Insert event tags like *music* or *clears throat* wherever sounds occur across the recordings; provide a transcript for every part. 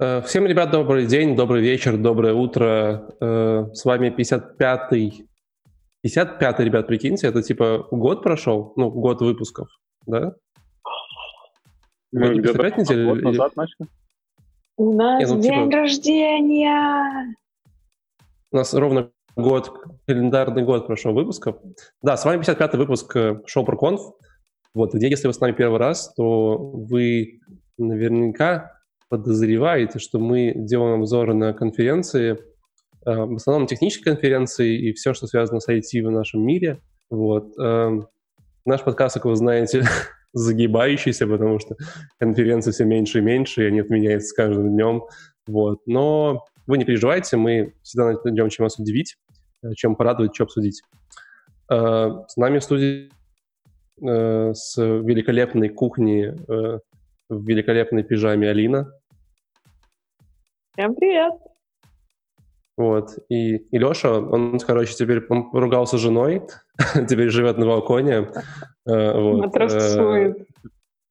Э, всем, ребят, добрый день, добрый вечер, доброе утро. Э, с вами 55-й. 55-й, ребят, прикиньте, это типа год прошел, ну, год выпусков, да? Мы Вроде где-то 55 недель год или- назад начали. У нас Не, ну, день типа- рождения! У нас ровно год, календарный год прошел выпусков. Да, с вами 55-й выпуск э, шоу про конф. Вот, где, если вы с нами первый раз, то вы наверняка подозреваете, что мы делаем обзоры на конференции, э, в основном технические конференции и все, что связано с IT в нашем мире. Вот. эм, Наш подкаст, как вы знаете, *laughs* загибающийся, потому что конференции все меньше и меньше, и они отменяются с каждым днем. Вот. Но вы не переживайте, мы всегда найдем, чем вас удивить, э, чем порадовать, что обсудить. Э, С нами в студии э, с великолепной кухни э, в великолепной пижаме Алина. Всем привет! Вот. И, и Леша, он, короче, теперь он поругался с женой, *laughs* теперь живет на балконе. Э, вот. Э,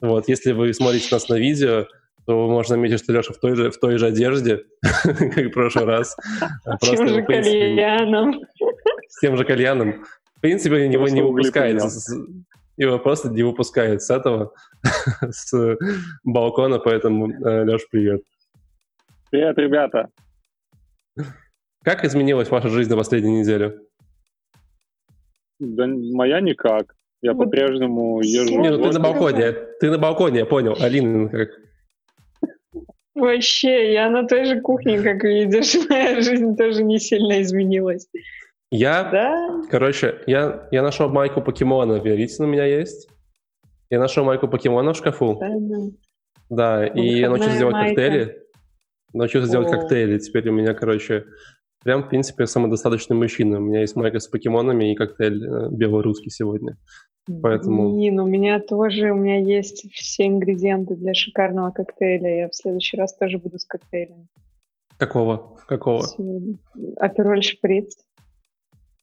Вот, если вы смотрите нас на видео, то можно заметить, что Леша в той же, в той же одежде, *laughs* как в прошлый раз. А Тем же кальяном. с тем же кальяном. В принципе, его Просто не выпускает. с- Его просто не выпускают с этого, *laughs* с балкона, поэтому, Леш, привет. Привет, ребята. Как изменилась ваша жизнь за последнюю неделю? Да моя никак. Я Вот по-прежнему езжу. Не, ну ты на балконе, ты на балконе, я понял. Алина, как? Вообще, я на той же кухне, как видишь, *laughs* моя жизнь тоже не сильно изменилась. Я, Да? короче, я, я нашел майку покемона, верите, у меня есть? Я нашел майку покемона в шкафу, Да, да. да, и я научился делать майка. коктейли. Научился делать О. коктейли, теперь у меня, короче, прям, в принципе, самодостаточный мужчина. У меня есть майка с покемонами и коктейль э, белорусский сегодня. Поэтому- Блин, у меня тоже, у меня есть все ингредиенты для шикарного коктейля. Я в следующий раз тоже буду с коктейлем. Какого? Какого? Апероль шприц.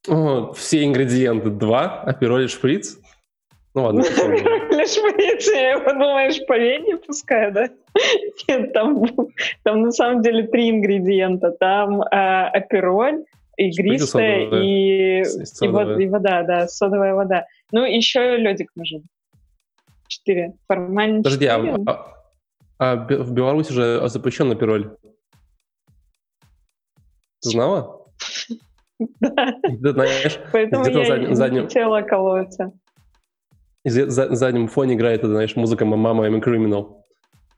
О, все ингредиенты. Два, апероль шприц. Ну ладно, *laughs* почему? Апероль шприц, я подумаешь, поверь, пускай, да? Нет, там, там на самом деле три ингредиента. Там а, апероль, игристая содовая. и, и, вод- и вода, да, содовая вода. Ну, еще ледик нужен. Четыре. Формально Подожди, а, четыре. а- а Бе- в Беларуси же запрещен апероль. Ты знала? *laughs* Да, Ты знаешь, поэтому я не хотела колоться. И за, за- заднем фоне играет, знаешь, музыка «Мама, I'm a criminal».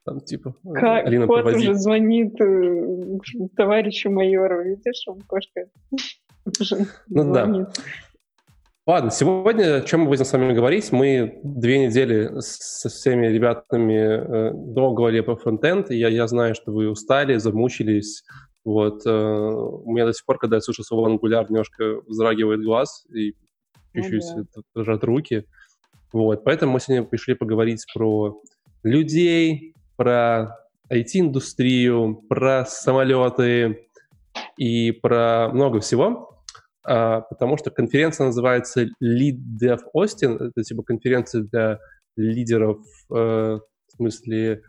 Там типа Как Алина кот проводи. уже звонит э, товарищу майору, видишь, он кошка Ну да. Ладно, сегодня, о чем мы будем с вами говорить? Мы две недели со всеми ребятами э, долго говорили про фронтенд, и я, я знаю, что вы устали, замучились. Вот, э, у меня до сих пор, когда я слышу слово Angular, немножко вздрагивает глаз и Ну чуть-чуть да. дрожат руки. Вот, поэтому мы сегодня пришли поговорить про людей, про IT-индустрию, про самолеты и про много всего. А, потому что конференция называется Lead Dev Austin. Это типа конференция для лидеров, э, в смысле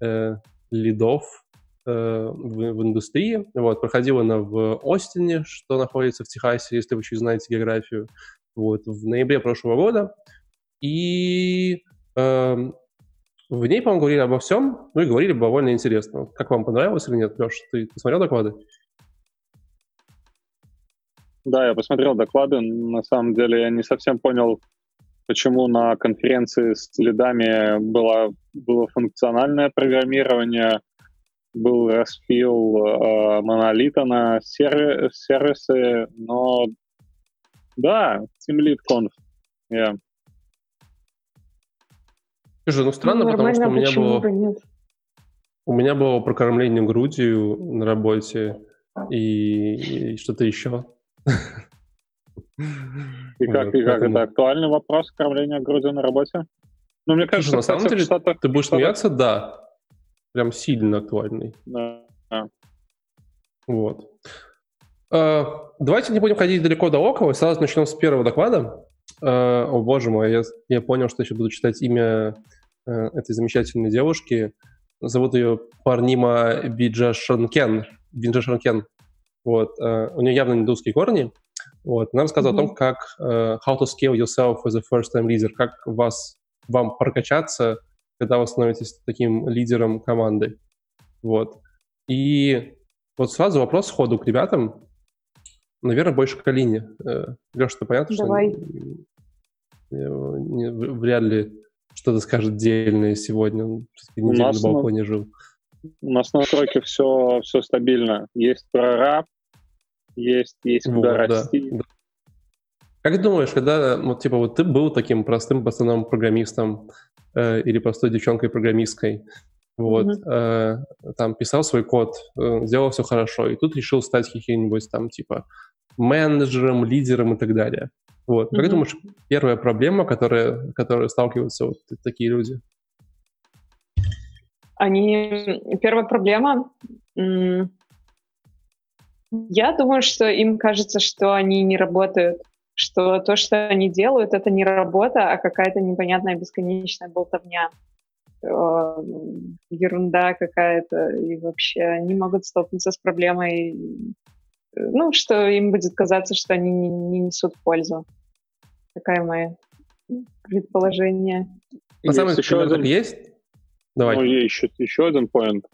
э, лидов э, в, в индустрии. Вот, проходила она в Остине, что находится в Техасе, если вы чуть знаете географию. Вот, в ноябре прошлого года. И эм, в ней, по-моему, говорили обо всем, ну и говорили довольно интересно. Как вам понравилось или нет, Леш? Ты посмотрел доклады? Да, я посмотрел доклады. На самом деле я не совсем понял, почему на конференции с лидами было, было функциональное программирование, был распил э, монолита на серви- сервисы, но да, Team Lead Conf. Я Слушай, ну странно, Ну, потому что у меня было... бы нет? У меня было прокормление грудью на работе и, и что-то еще. И как, и как это актуальный вопрос кормления грудью на работе? Ну, мне кажется, на самом деле, Ты будешь смеяться? Да. Прям сильно актуальный. да. Вот. Э, Давайте не будем ходить далеко до около. Сразу начнем с первого доклада. Э, О, боже мой, я, я понял, что еще буду читать имя э, этой замечательной девушки. зовут ее Парнима Биджашанкен. Биджашанкен. Вот. Uh, у нее явно индусские корни. Вот. Она рассказывала mm-hmm. о том, как uh, how to scale yourself as a first-time leader, как вас, вам прокачаться, когда вы становитесь таким лидером команды. Вот. И вот сразу вопрос сходу к ребятам. Наверное, больше к Алине. Э, Леша, ты понятно, Давай. что вряд ли что-то скажет дельное сегодня. Он неделю на балконе жил. У нас на стройке все, все стабильно. Есть прораб, есть, есть куда вот, расти. Да, да. Как думаешь, когда вот, типа, вот ты был таким простым пацаном программистом э, или простой девчонкой-программисткой, вот, mm-hmm. э, там писал свой код, э, сделал все хорошо, и тут решил стать каким-нибудь там типа менеджером, лидером и так далее. Вот. Mm-hmm. Как думаешь, первая проблема, которая, которая сталкиваются вот такие люди? Они... Первая проблема... Я думаю, что им кажется, что они не работают, что то, что они делают, это не работа, а какая-то непонятная бесконечная болтовня. Э, ерунда какая-то, и вообще они могут столкнуться с проблемой, ну, что им будет казаться, что они не, не несут пользу. Такая моя предположение. На самом деле, еще один... есть? Давай. Ну, еще, еще один point.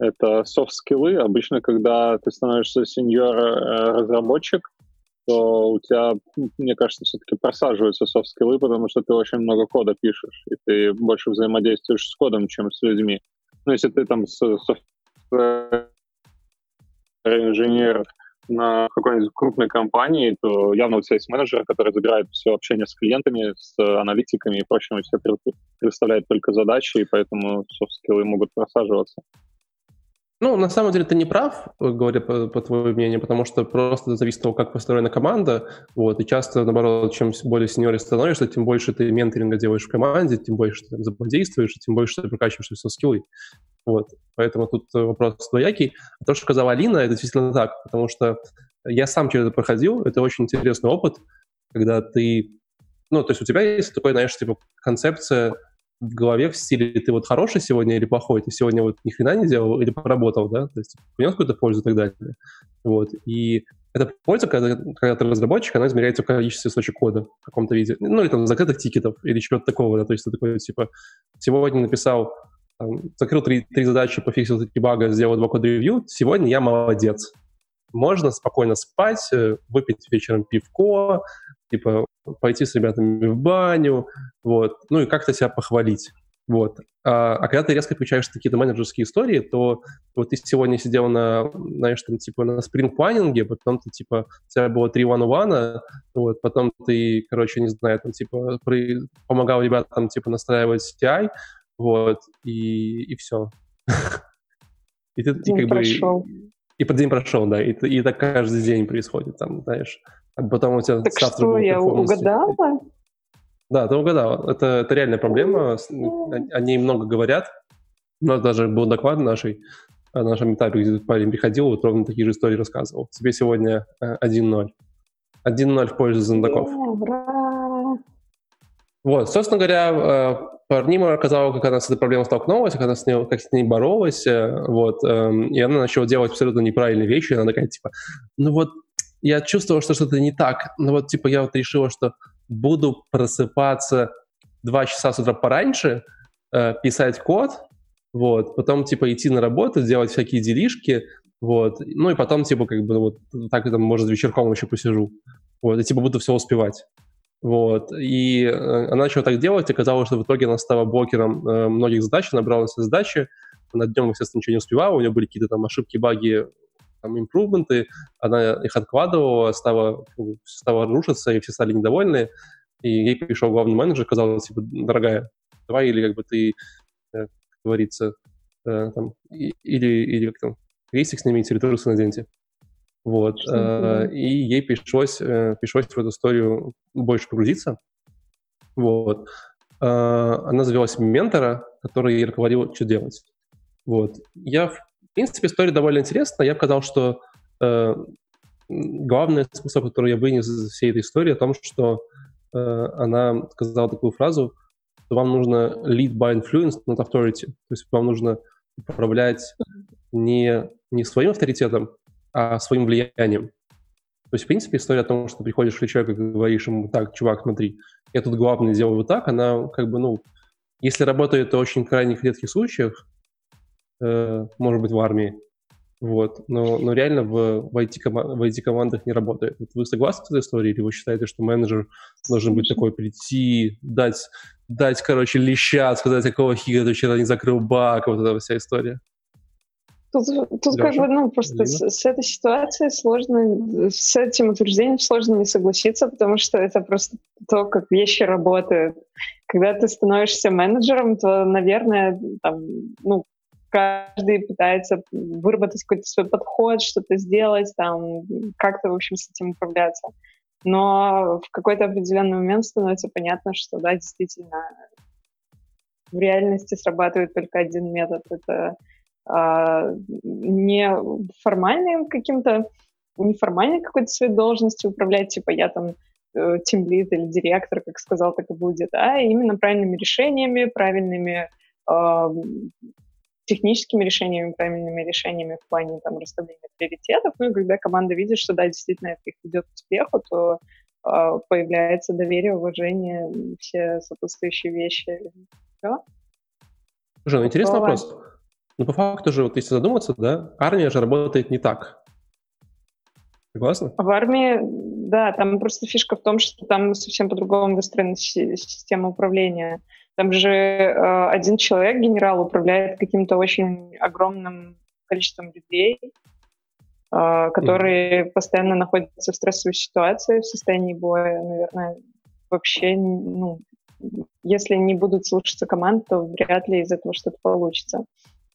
Это soft skill ы. Обычно, когда ты становишься senior-разработчик, э, то у тебя, мне кажется, все-таки просаживаются soft skill ы, потому что ты очень много кода пишешь, и ты больше взаимодействуешь с кодом, чем с людьми. Ну, если ты там software engineer на какой-нибудь крупной компании, то явно у тебя есть менеджер, который забирает все общение с клиентами, с аналитиками и прочим, и все представляет только задачи, и поэтому софт-скиллы могут просаживаться. Ну, на самом деле ты не прав, говоря по, по твоему мнению, потому что просто зависит от того, как построена команда. Вот, и часто, наоборот, чем более сеньоры становишься, тем больше ты менторинга делаешь в команде, тем больше ты там, взаимодействуешь, тем больше ты прокачиваешь все скиллы. Вот. Поэтому тут вопрос двоякий. То, что сказала Алина, это действительно так, потому что я сам через это проходил, это очень интересный опыт, когда ты... Ну, то есть у тебя есть такой, знаешь, типа концепция в голове в стиле ты вот хороший сегодня или плохой, ты сегодня вот ни хрена не делал или поработал, да, то есть принес какую-то пользу и так далее. Вот. И эта польза, когда, когда ты разработчик, она измеряется в количестве строчек кода в каком-то виде. Ну, или там закрытых тикетов, или чего-то такого, да, то есть ты такой, типа, сегодня написал, там, закрыл три, три задачи, пофиксил три бага, сделал два код-ревью, сегодня я молодец. Можно спокойно спать, э, выпить вечером пивко, типа пойти с ребятами в баню, вот, ну и как-то себя похвалить. Вот. А, а когда ты резко включаешь какие-то менеджерские истории, то вот ты сегодня сидел на, знаешь, там, типа, на спринг-планинге, потом ты, типа, у тебя было три one вот, потом ты, короче, не знаю, там, типа, при, помогал ребятам, типа, настраивать CI, вот, и, и все. *laughs* И ты, день как прошел. Бы, и под день прошел, да, и, и так каждый день происходит, там, знаешь, потом у тебя так что, я угадала? Да, ты угадала. Это, это реальная проблема. О ней много говорят. У нас даже был доклад нашей, на нашем этапе, где парень приходил, вот ровно такие же истории рассказывал. Тебе сегодня 1-0. Э, 1-0 в пользу знатоков. Ура! Вот, собственно говоря, э, Парнима рассказала, как она с этой проблемой столкнулась, как она с ней, как с ней боролась, э, вот, эм, и она начала делать абсолютно неправильные вещи, она такая, типа, ну вот, я чувствовал, что что-то не так. Но вот, типа, я вот решила, что буду просыпаться два часа с утра пораньше, э, писать код, вот, потом, типа, идти на работу, делать всякие делишки, вот, ну и потом, типа, как бы, вот, так, там, может, вечерком еще посижу, вот, и, типа, буду все успевать. Вот, и э, она начала так делать, и казалось, что в итоге она стала блокером э, многих задач, набрала все задачи, она днем, естественно, ничего не успевала, у нее были какие-то там ошибки, баги там, импрувменты, она их откладывала, стала, стала рушиться, и все стали недовольны, и ей пришел главный менеджер, сказал, типа, дорогая, давай, или как бы ты, э, как говорится, э, там, или, или как там, крестик сними, территорию наденьте. Вот. Э, и ей пришлось, пришлось в эту историю больше погрузиться. Вот. Э, она завела себе ментора, который ей руководил, что делать. Вот. Я, в принципе, история довольно интересная. Я показал, что э, главный смысл, который я вынес из всей этой истории, о том, что э, она сказала такую фразу, что вам нужно lead by influence, not authority. То есть вам нужно управлять не, не своим авторитетом, а своим влиянием. То есть, в принципе, история о том, что приходишь к человеку и говоришь ему, так, чувак, смотри, я тут главный делаю вот так, она как бы, ну, если работает это очень крайних редких случаях, может быть, в армии, вот, но, но реально в, в, IT в IT-командах не работает. Вот вы согласны с этой историей, или вы считаете, что менеджер должен быть такой, прийти, дать, дать короче, леща, сказать, какого хига ты вчера не закрыл бак, вот эта вся история? Тут, тут как бы, ну, просто с, с этой ситуацией сложно, с этим утверждением сложно не согласиться, потому что это просто то, как вещи работают. Когда ты становишься менеджером, то, наверное, там, ну, каждый пытается выработать какой-то свой подход, что-то сделать, там, как-то, в общем, с этим управляться. Но в какой-то определенный момент становится понятно, что, да, действительно, в реальности срабатывает только один метод. Это а, не формальным каким-то, неформальной какой-то своей должностью управлять, типа я там э, или директор, как сказал, так и будет, а именно правильными решениями, правильными э, техническими решениями, правильными решениями в плане там, расставления приоритетов. Ну и когда команда видит, что да, действительно это их ведет к успеху, то э, появляется доверие, уважение, все сопутствующие вещи. Все. Слушай, ну интересный вопрос. Но по факту же, вот если задуматься, да, армия же работает не так. Согласна? В армии, да, там просто фишка в том, что там совсем по-другому выстроена система управления. Там же э, один человек, генерал, управляет каким-то очень огромным количеством людей, э, которые mm. постоянно находятся в стрессовой ситуации, в состоянии боя, наверное, вообще, ну, если не будут слушаться команд, то вряд ли из этого что-то получится.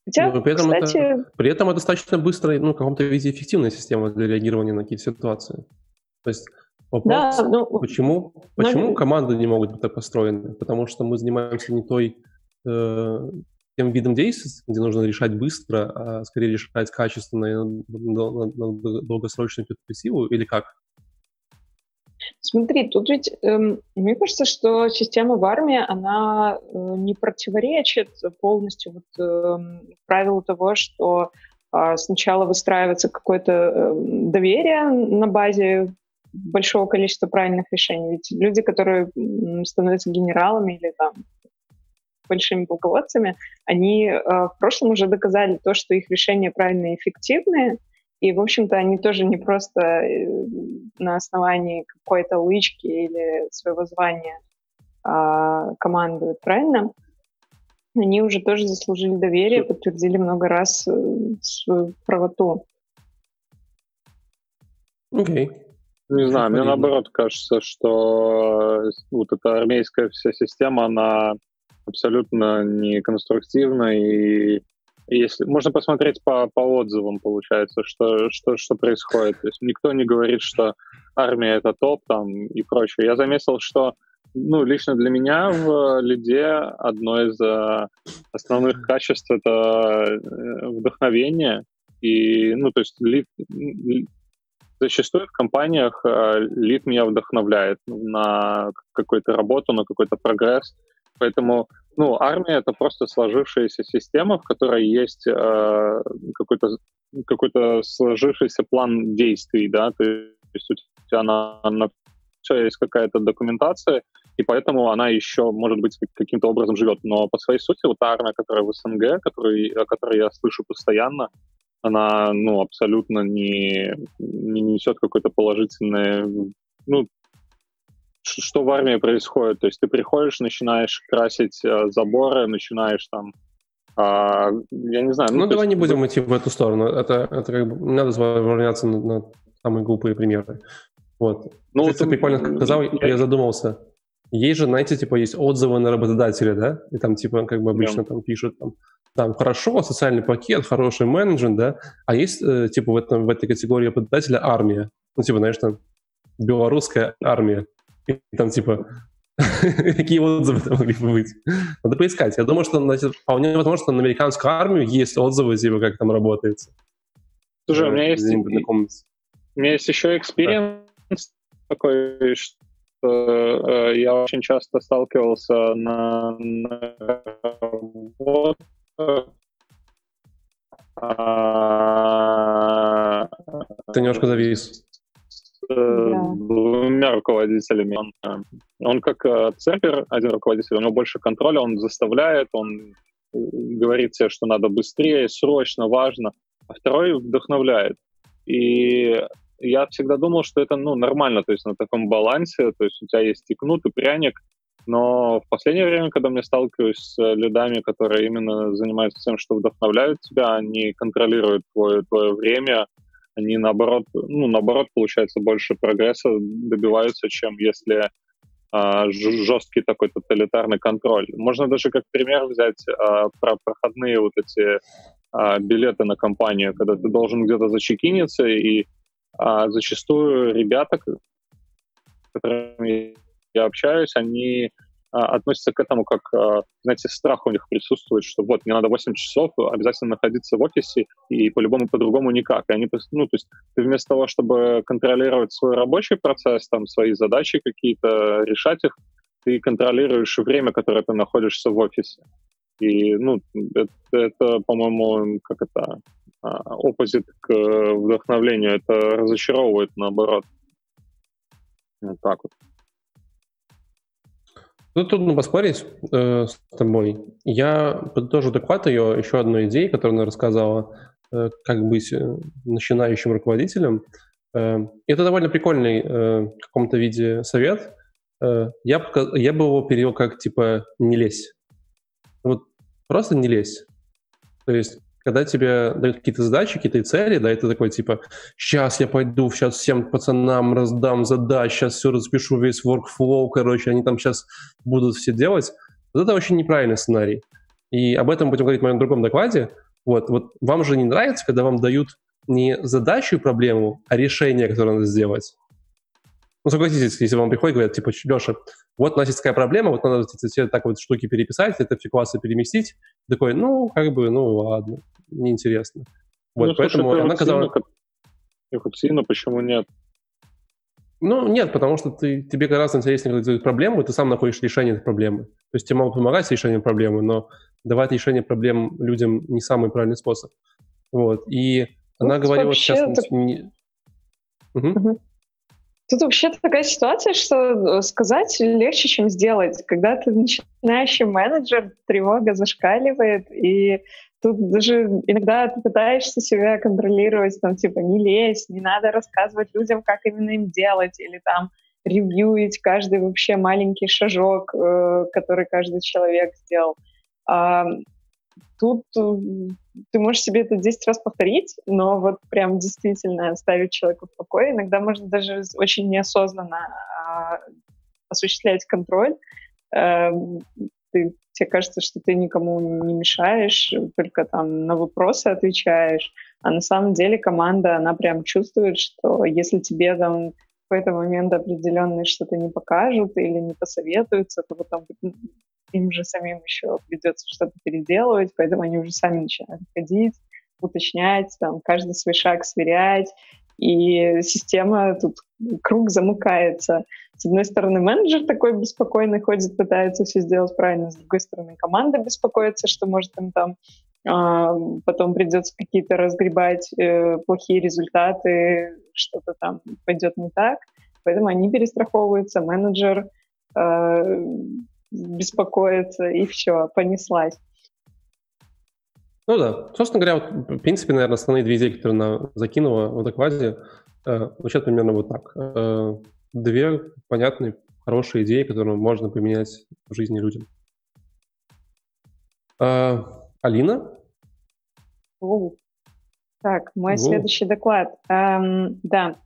Хотя, Но при этом, кстати... это, при этом это достаточно быстрая, ну, в каком-то виде эффективная система для реагирования на какие-то ситуации. То есть вопрос, да, ну, почему, почему но... команды не могут быть так построены? Потому что мы занимаемся не той, э, тем видом действий, где нужно решать быстро, а скорее решать качественно и на, на, на долгосрочную перспективу, или как? Смотри, тут ведь, эм, мне кажется, что система в армии, она э, не противоречит полностью вот, э, правилу того, что э, сначала выстраивается какое-то э, доверие на базе большого количества правильных решений. Ведь люди, которые становятся генералами или там большими полководцами, они э, в прошлом уже доказали то, что их решения правильные и эффективные, и, в общем-то, они тоже не просто э, на основании какой-то лычки или своего звания а, командуют, правильно? Они уже тоже заслужили доверие, подтвердили много раз э, свою правоту. Окей. Okay. Не знаю, мне наоборот кажется, что э, вот эта армейская вся система, она абсолютно неконструктивна и если можно посмотреть по, по отзывам, получается, что, что, что происходит. То есть никто не говорит, что армия это топ там и прочее. Я заметил, что ну, лично для меня в лиде одно из uh, основных качеств это uh, вдохновение. И, ну, то есть лид, зачастую в компаниях uh, лид меня вдохновляет на какую-то работу, на какой-то прогресс. Поэтому ну, армия — это просто сложившаяся система, в которой есть э, какой-то какой сложившийся план действий, да, то есть у тебя на, на все есть какая-то документация, и поэтому она еще, может быть, каким-то образом живет. Но по своей сути, вот армия, которая в СНГ, который, о которой я слышу постоянно, она, ну, абсолютно не, не несет какой-то положительный, ну, что в армии происходит. То есть ты приходишь, начинаешь красить э, заборы, начинаешь там а, я не знаю. Ну, ну давай есть... не будем идти в эту сторону. Это, это как бы не надо равняться на, на самые глупые примеры. Вот. Ну, ты, ты прикольно сказал, я... я задумался. Есть же, знаете, типа, есть отзывы на работодателя, да? И там, типа, как бы обычно yeah. там пишут, там, там, хорошо, социальный пакет, хороший менеджер, да? А есть, э, типа, в, этом, в этой категории работодателя армия. Ну, типа, знаешь, там, белорусская армия. И там типа *laughs* Какие отзывы там могли бы быть? Надо поискать. Я думаю, что значит, вполне возможно, что на американскую армию есть отзывы, типа, как там работает. Слушай, у меня есть... У меня есть еще experience такой, что э, я очень часто сталкивался на, а, Ты немножко завис. С двумя руководителями. Он, э, он как э, церпер, один руководитель, у него больше контроля, он заставляет, он э, говорит тебе, что надо быстрее, срочно, важно, а второй вдохновляет. И я всегда думал, что это ну, нормально, то есть на таком балансе, то есть у тебя есть и кнут, и пряник, но в последнее время, когда я сталкиваюсь с людьми, которые именно занимаются тем, что вдохновляют тебя, они контролируют твое, твое время, они наоборот, ну, наоборот, получается, больше прогресса добиваются, чем если а, жесткий такой тоталитарный контроль. Можно даже как пример взять а, про проходные вот эти а, билеты на компанию, когда ты должен где-то зачекиниться, и а, зачастую ребята, с которыми я общаюсь, они а, относятся к этому как, а, знаете, страх у них присутствует, что вот, мне надо 8 часов обязательно находиться в офисе, и по-любому по-другому никак. И они, ну, то есть ты вместо того, чтобы контролировать свой рабочий процесс, там, свои задачи какие-то, решать их, ты контролируешь время, которое ты находишься в офисе. И, ну, это, это по-моему, как это, оппозит к вдохновлению. Это разочаровывает, наоборот. Вот так вот. Тут трудно поспорить э, с тобой. Я подытожу доклад ее еще одной идеей, которую она рассказала, э, как быть э, начинающим руководителем. Э, это довольно прикольный э, в каком-то виде совет. Э, я, я бы его перевел как типа «не лезь». Просто не лезь. То есть когда тебе дают какие-то задачи, какие-то цели, да, это такой типа, сейчас я пойду, сейчас всем пацанам раздам задач, сейчас все распишу, весь workflow, короче, они там сейчас будут все делать. Вот это очень неправильный сценарий. И об этом будем говорить в моем другом докладе. Вот, вот вам же не нравится, когда вам дают не задачу и проблему, а решение, которое надо сделать. Ну, согласитесь, если вам приходят и говорят, типа, Леша, вот у нас есть такая проблема, вот надо все так вот штуки переписать, это все классы переместить. Такой, ну, как бы, ну, ладно неинтересно. Вот, ну, поэтому слушай, она казалась... Эволюционно почему нет? Ну, нет, потому что ты, тебе гораздо интереснее, когда дают проблему, и ты сам находишь решение этой проблемы. То есть тебе могут помогать с решением проблемы, но давать решение проблем людям не самый правильный способ. Вот. И ну, она говорила сейчас... Так... Не... Угу. Угу. Тут вообще такая ситуация, что э, сказать легче, чем сделать. Когда ты начинающий менеджер, тревога зашкаливает, и Тут даже иногда ты пытаешься себя контролировать, там, типа, не лезь, не надо рассказывать людям, как именно им делать, или там ревьюить каждый вообще маленький шажок, э, который каждый человек сделал. А, тут э, ты можешь себе это 10 раз повторить, но вот прям действительно оставить человека в покое. Иногда можно даже очень неосознанно а, осуществлять контроль. Э, ты тебе кажется, что ты никому не мешаешь, только там на вопросы отвечаешь, а на самом деле команда, она прям чувствует, что если тебе там в какой-то момент определенные что-то не покажут или не посоветуются, то потом им же самим еще придется что-то переделывать, поэтому они уже сами начинают ходить, уточнять, там, каждый свой шаг сверять, и система тут круг замыкается. С одной стороны, менеджер такой беспокойный ходит, пытается все сделать правильно, с другой стороны, команда беспокоится, что может им там э, потом придется какие-то разгребать э, плохие результаты, что-то там пойдет не так. Поэтому они перестраховываются, менеджер э, беспокоится, и все, понеслась. Ну да. Собственно говоря, вот, в принципе, наверное, основные две идеи, которые она закинула в докладе, э, звучат примерно вот так. Э, две понятные, хорошие идеи, которые можно применять в жизни людям. Э, Алина? О. Так, мой О. следующий доклад. Эм, да.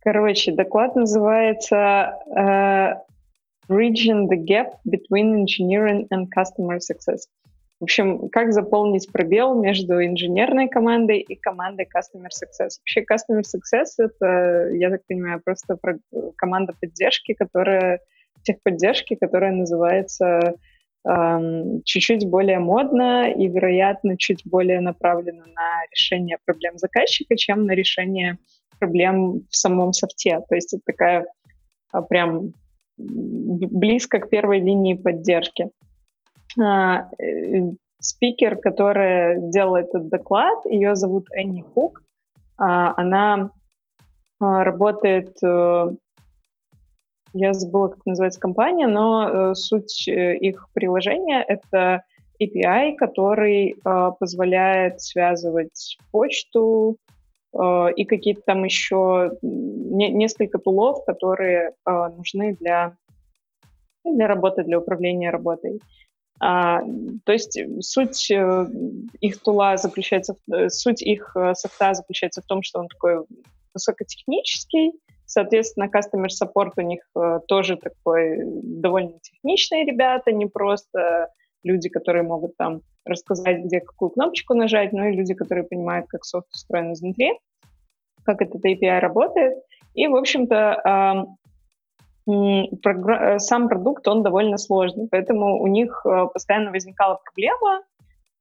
Короче, доклад называется uh, Bridging the Gap Between Engineering and Customer Success. В общем, как заполнить пробел между инженерной командой и командой Customer Success. Вообще Customer Success — это, я так понимаю, просто команда поддержки, которая, техподдержки, которая называется эм, чуть-чуть более модно и, вероятно, чуть более направлена на решение проблем заказчика, чем на решение проблем в самом софте. То есть это такая а, прям близко к первой линии поддержки. А, э, спикер, которая делала этот доклад, ее зовут Энни Хук. А, она а, работает, э, я забыла, как называется компания, но э, суть их приложения — это API, который позволяет связывать почту и какие-то там еще несколько тулов, которые нужны для, для работы, для управления работой. А, то есть суть э, их тула заключается, в, э, суть их э, софта заключается в том, что он такой высокотехнический, соответственно, customer support у них тоже такой довольно техничные ребята, не просто люди, которые могут там рассказать, где какую кнопочку нажать, но и люди, которые понимают, как софт устроен изнутри, как этот API работает. И, в общем-то, Э, сам продукт, он довольно сложный, поэтому у них э, постоянно возникала проблема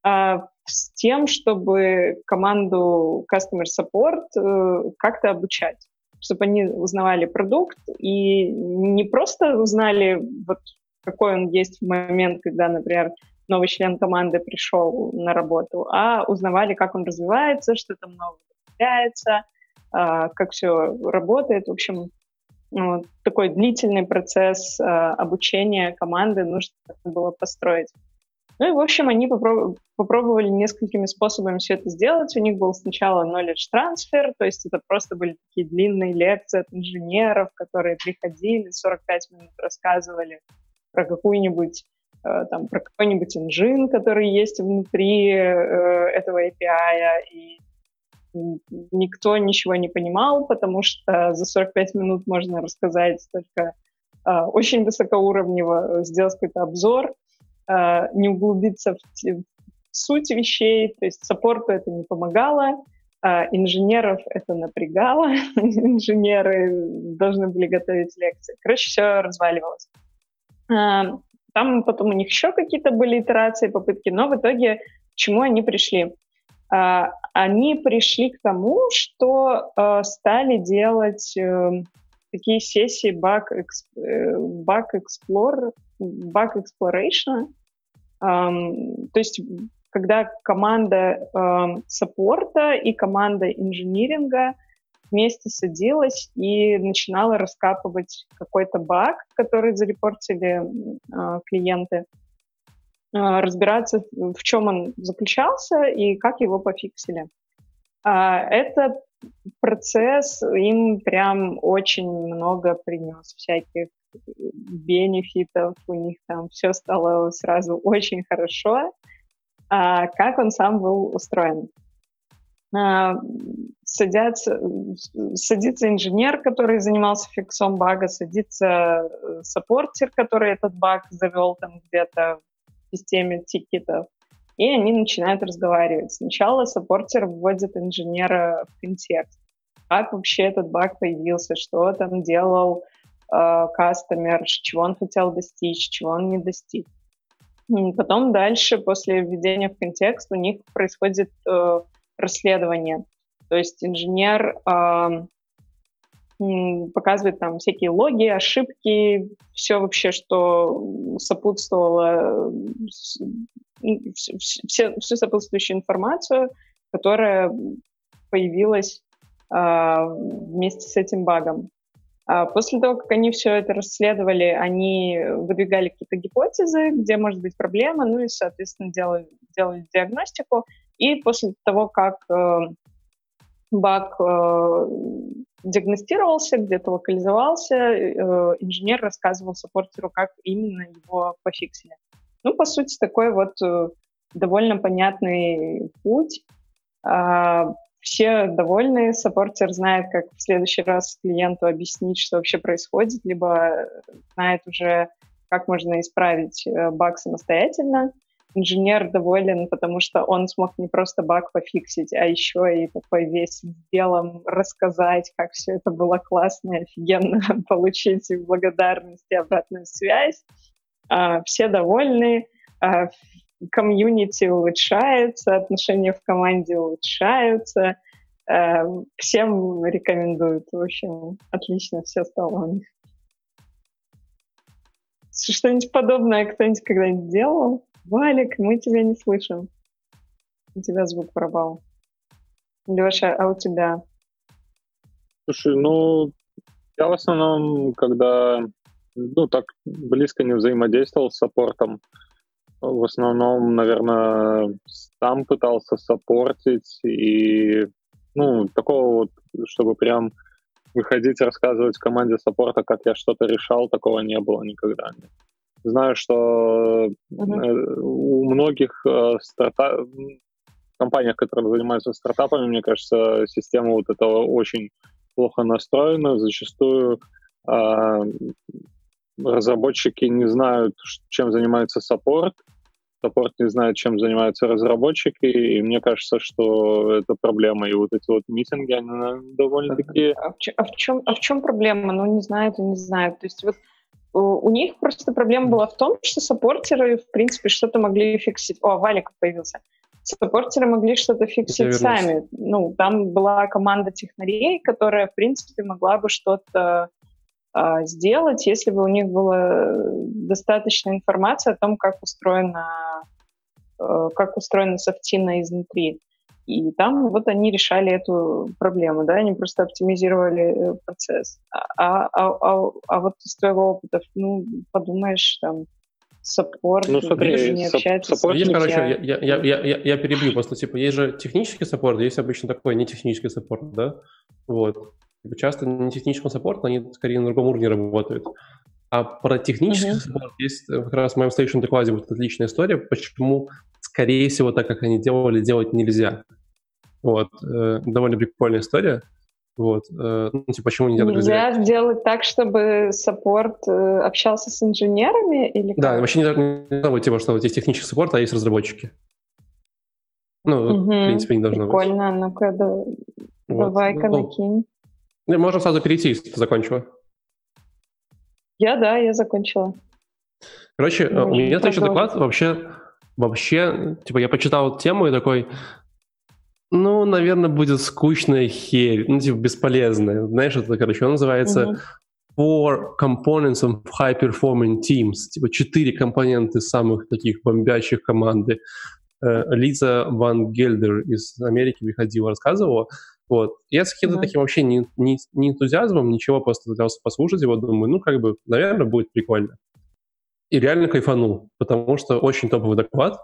а, с тем, чтобы команду Customer Support э, как-то обучать, чтобы они узнавали продукт и не просто узнали, вот какой он есть в момент, когда, например, новый член команды пришел на работу, а узнавали, как он развивается, что там нового появляется, а, как все работает. В общем, вот, такой длительный процесс э, обучения команды нужно было построить. Ну и, в общем, они попроб- попробовали несколькими способами все это сделать. У них был сначала knowledge transfer, то есть это просто были такие длинные лекции от инженеров, которые приходили, 45 минут рассказывали про какую-нибудь э, там, про какой-нибудь инжин, который есть внутри э, этого API, и никто ничего не понимал, потому что за 45 минут можно рассказать только э, очень высокоуровнево, сделать какой-то обзор, не углубиться в, суть вещей, то есть саппорту это не помогало, инженеров это напрягало, *laughs* инженеры должны были готовить лекции. Короче, все разваливалось. Э, там потом у них еще какие-то были итерации, попытки, но в итоге к чему они пришли? А, они пришли к тому, что а, стали делать э, такие сессии bug, э, bug, explore, bug exploration. То есть когда команда саппорта и команда инжиниринга вместе садилась и начинала раскапывать какой-то баг, который зарепортили а, клиенты. А, разбираться, в чем он заключался и как его пофиксили. А, этот процесс им прям очень много принес всяких бенефитов, у них там все стало сразу очень хорошо. А как он сам был устроен? Садятся, садится инженер, который занимался фиксом бага, садится э, саппортер, который этот баг завел там где-то системе тикетов, и они начинают разговаривать. Сначала саппортер вводит инженера в контекст. Как вообще этот баг появился, что там делал э, кастомер, чего он хотел достичь, чего он не достиг. Потом дальше, после введения в контекст, у них происходит э, расследование. То есть инженер э, показывает там всякие логи, ошибки, все вообще, что сопутствовало, все, всю сопутствующую информацию, которая появилась а, вместе с этим багом. А после того, как они все это расследовали, они выдвигали какие-то гипотезы, где может быть проблема, ну и, соответственно, делали, делали диагностику. И после того, как э, баг э, диагностировался, где-то локализовался, э, инженер рассказывал саппортеру, как именно его пофиксили. Ну, по сути, такой вот довольно понятный путь. Э, все довольны, саппортер знает, как в следующий раз клиенту объяснить, что вообще происходит, либо знает уже, как можно исправить баг самостоятельно инженер доволен, потому что он смог не просто баг пофиксить, а еще и такой весь белом рассказать, как все это было классно и офигенно, *laughs* получить благодарность и обратную связь. А, все довольны, а, комьюнити улучшается, отношения в команде улучшаются, а, всем рекомендуют. В общем, отлично все стало у них. Что-нибудь подобное кто-нибудь когда-нибудь делал? Валик, мы тебя не слышим. У тебя звук пропал. Леша, а у тебя? Слушай, ну, я в основном, когда ну, так близко не взаимодействовал с саппортом, в основном, наверное, сам пытался саппортить, и, ну, такого вот, чтобы прям выходить, рассказывать команде саппорта, как я что-то решал, такого не было никогда. Знаю, что mm-hmm. у многих э, старта... компаниях, которые занимаются стартапами, мне кажется, система вот этого очень плохо настроена. Зачастую э, разработчики не знают, чем занимается саппорт, саппорт не знает, чем занимаются разработчики, и мне кажется, что это проблема. И вот эти вот митинги, они довольно-таки... А в, чем, а, в чем, а в чем проблема? Ну, не знают и не знают. То есть вот у них просто проблема была в том, что саппортеры, в принципе, что-то могли фиксить. О, Валик появился. Саппортеры могли что-то фиксить сами. Ну, там была команда технарей, которая, в принципе, могла бы что-то а, сделать, если бы у них была достаточно информации о том, как устроена, а, как устроена софтина изнутри. И там вот они решали эту проблему, да, они просто оптимизировали э, процесс. А, а, а, а вот из твоего опыта, ну, подумаешь, там, саппорт, ну, смотри, не общается саппорт, есть, короче, я, я, я, я, я перебью, просто, типа, есть же технический саппорт, есть обычно такой нетехнический саппорт, да, вот. Типа, часто не технический саппорт, они скорее на другом уровне работают. А про технический uh-huh. саппорт есть как раз в моем следующем докладе вот отличная история, почему, скорее всего, так, как они делали, делать нельзя. Вот, э, довольно прикольная история. Вот, э, ну, типа, почему нельзя Нельзя так сделать так, чтобы саппорт э, общался с инженерами или как? Да, вообще не должно быть, типа, что вот есть технический саппорт, а есть разработчики. Ну, угу, в принципе, не должно прикольно. быть. Прикольно, ну-ка, да, вот. давай-ка ну, накинь. Ну, можно сразу перейти, если ты закончила. Я, да, я закончила. Короче, Можно у меня следующий доклад вообще, вообще, типа, я почитал тему и такой, ну, наверное, будет скучная херь, ну, типа, бесполезная. Знаешь, это, короче, он называется mm-hmm. Four Components of High Performing Teams. Типа, четыре компоненты самых таких бомбящих команды. Э, Лиза Ван Гельдер из Америки выходила, рассказывала. Вот. Я с каким-то mm-hmm. таким вообще не, не, не энтузиазмом, ничего, просто пытался послушать его, думаю, ну, как бы, наверное, будет прикольно. И реально кайфанул, потому что очень топовый доклад,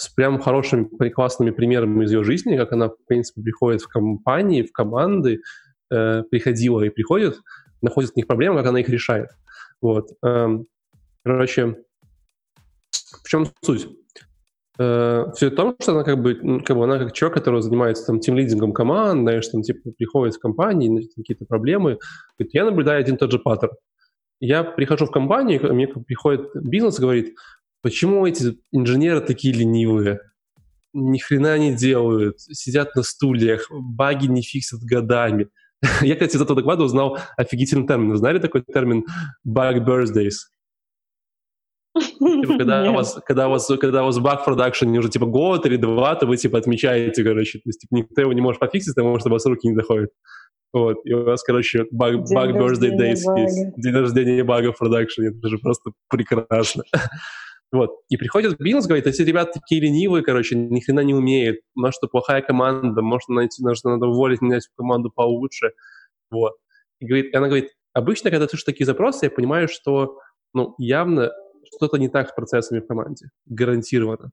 с прям хорошими, классными примерами из ее жизни, как она, в принципе, приходит в компании, в команды, э, приходила и приходит, находит в них проблемы, как она их решает. Вот. Эм, короче, в чем суть? Э, все в том, что она как бы, как бы она как человек, который занимается там тимлидингом команд, знаешь, там типа приходит в компании, какие-то проблемы, говорит, я наблюдаю один тот же паттерн. Я прихожу в компанию, мне приходит бизнес и говорит, почему эти инженеры такие ленивые? Ни хрена не делают, сидят на стульях, баги не фиксят годами. *laughs* Я, кстати, из этого доклада узнал офигительный термин. Знали такой термин bug birthdays? Типа, когда, *laughs* у вас, когда, у вас, когда у вас баг продакшн уже типа год или два, то вы типа отмечаете, короче. То есть типа, никто его не может пофиксить, потому что у вас руки не доходят. Вот, и у вас, короче, баг, баг birthday days есть. День рождения бага в продакшене. Это же просто прекрасно. *laughs* Вот. И приходит бизнес, говорит, эти ребята такие ленивые, короче, ни хрена не умеют. Может, что плохая команда, может, найти, может, надо уволить, менять команду получше. Вот. И, говорит, и она говорит, обычно, когда ты слышишь такие запросы, я понимаю, что ну, явно что-то не так с процессами в команде. Гарантированно.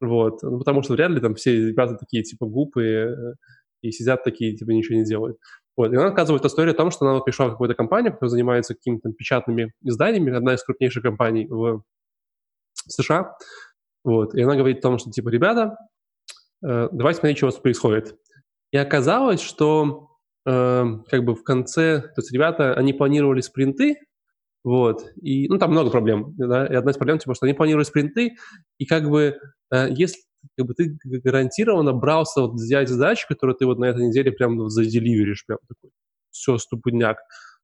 Вот. Ну, потому что вряд ли там все ребята такие, типа, глупые э, и сидят такие, типа, ничего не делают. Вот. И она рассказывает историю о том, что она пришла в какую-то компанию, которая занимается какими-то печатными изданиями, одна из крупнейших компаний в США. Вот. И она говорит о том, что, типа, ребята, э, давайте смотреть, что у вас происходит. И оказалось, что э, как бы в конце, то есть ребята, они планировали спринты, вот. И, ну, там много проблем. Да? И одна из проблем, типа, что они планируют спринты, и как бы, э, если как бы, ты гарантированно брался вот взять задачу, которую ты вот на этой неделе прям заделиверишь, прям такой, все, ступудняк.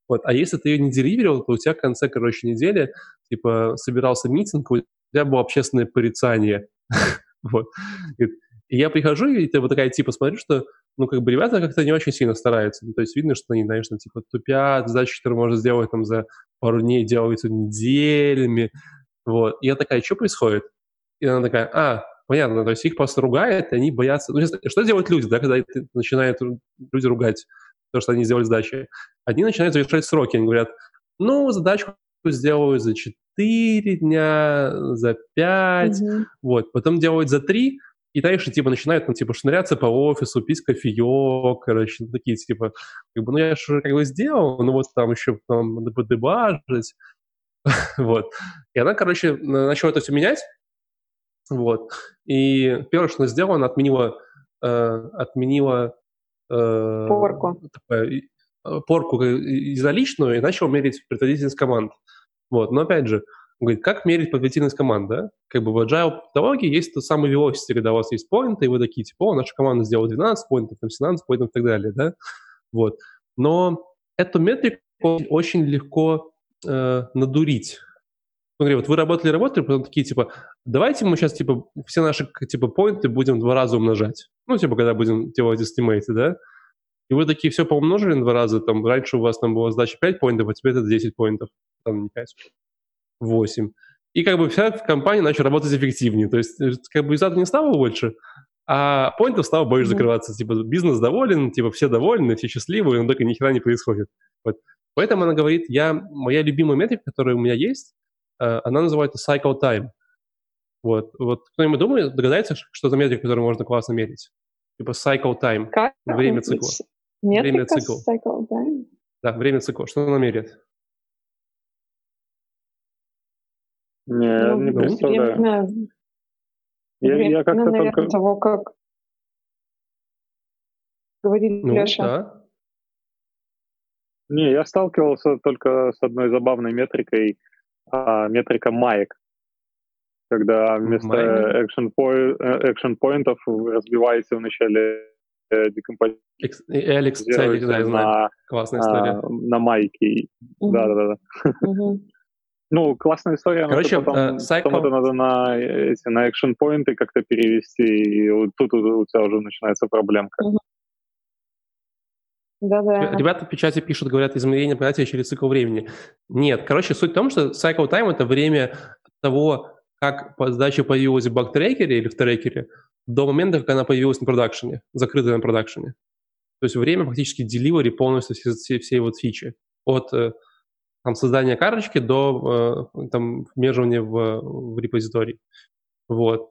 Вот. А если ты ее не деливерил, то у тебя в конце, короче, недели, типа, собирался митинг, тебя было общественное порицание. *laughs* вот. И я прихожу, и ты вот такая, типа, смотрю, что ну, как бы ребята как-то не очень сильно стараются. Ну, то есть видно, что они, конечно, типа тупят, задачи, которые можно сделать там за пару дней, делаются неделями. Вот. И я такая, что происходит? И она такая, а, понятно, то есть их просто ругают, и они боятся... Ну, что делают люди, да, когда начинают люди ругать то, что они сделали задачи? Они начинают завершать сроки, они говорят, ну, задачку сделаю за 4 дня, за 5, mm-hmm. вот, потом делают за 3, и дальше, типа, начинают, ну, типа, шныряться по офису, пить кофеек, короче, ну, такие, типа, как бы, ну, я же, как бы, сделал, ну, вот там еще, там, надо подебажить, *laughs* вот. И она, короче, начала это все менять, вот. И первое, что она сделала, она отменила, э, отменила э, порку. Такое, э, порку изоличную и начала мерить производительность команд. Вот. Но опять же, говорит, как мерить производительность команд, да? Как бы в agile методологии есть тот самый velocity, когда у вас есть поинты, и вы такие, типа, о, наша команда сделала 12 поинтов, там 17 поинтов и так далее, да? Вот. Но эту метрику очень легко э, надурить. Смотри, вот вы работали, работали, потом такие, типа, давайте мы сейчас, типа, все наши, типа, поинты будем два раза умножать. Ну, типа, когда будем делать эстимейты, да? И вы такие все поумножили на два раза, там, раньше у вас там была сдача 5 поинтов, а теперь это 10 поинтов, там, не 5. 8. И как бы вся компания начала работать эффективнее. То есть э, как бы результатов не стало больше, а поинтов стало больше mm-hmm. закрываться. Типа бизнес доволен, типа все довольны, все счастливы, но только ни хера не происходит. Вот. Поэтому она говорит, я, моя любимая метрика, которая у меня есть, э, она называется cycle time. Вот, вот кто-нибудь думает, догадается, что за метрика, которую можно классно мерить? Типа cycle time. Как? Время цикла. Метрика время цикла. cycle time? Да, время цикла. Что она меряет? Не, ну, не представляю. Время, я, время, я как-то наверное, только... того, как говорили ну, Леша. Да. Не, я сталкивался только с одной забавной метрикой, а, метрика маек, когда вместо action, point, action поинтов вы разбиваете в начале декомпозиции. Алекс Целик, да, я знаю. Классная история. А, на майке. Да-да-да. *laughs* Ну, классная история. Короче, потом, uh, cycle... потом это надо на эти на action поинты как-то перевести, и вот тут у тебя уже начинается проблемка. Да-да. Ребята в печати пишут, говорят, измерение понятия через цикл времени. Нет, короче, суть в том, что cycle time — это время того, как задача появилась в баг-трекере или в трекере, до момента, как она появилась на продакшене, закрытая на продакшене. То есть время фактически delivery полностью всей, всей, всей вот фичи. От э, там, создания карточки до э, там, вмеживания в, в репозиторий. Вот.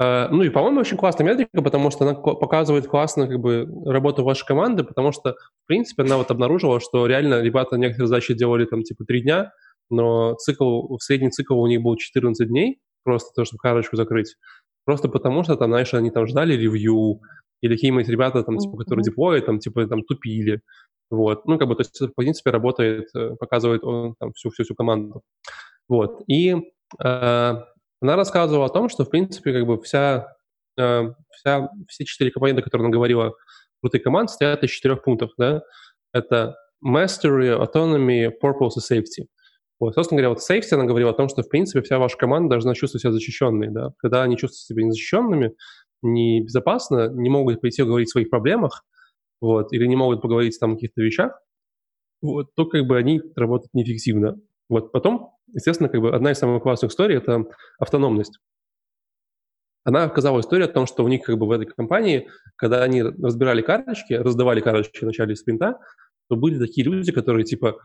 Э, ну и, по-моему, очень классная метрика, потому что она показывает классно как бы, работу вашей команды, потому что, в принципе, она вот обнаружила, что реально ребята некоторые задачи делали там типа три дня, но цикл, средний цикл у них был 14 дней, просто то, чтобы карточку закрыть. Просто потому что там, знаешь, они там ждали ревью, или какие-нибудь ребята, там, типа, которые деплоят, там, типа, там, тупили. Вот. Ну, как бы, то есть, в принципе, работает, э, показывает он там всю, всю, всю команду. Вот. И э, она рассказывала о том, что, в принципе, как бы вся, э, вся, все четыре компонента, которые она говорила, крутые команды, стоят из четырех пунктов, да. Это mastery, autonomy, purpose и safety. Вот, собственно говоря, вот safety она говорила о том, что, в принципе, вся ваша команда должна чувствовать себя защищенной, да. Когда они чувствуют себя незащищенными, небезопасно, не могут прийти говорить о своих проблемах, вот, или не могут поговорить там о каких-то вещах, вот, то как бы они работают неэффективно. Вот потом, естественно, как бы одна из самых классных историй – это автономность. Она оказала историю о том, что у них как бы в этой компании, когда они разбирали карточки, раздавали карточки в начале спринта, то были такие люди, которые типа,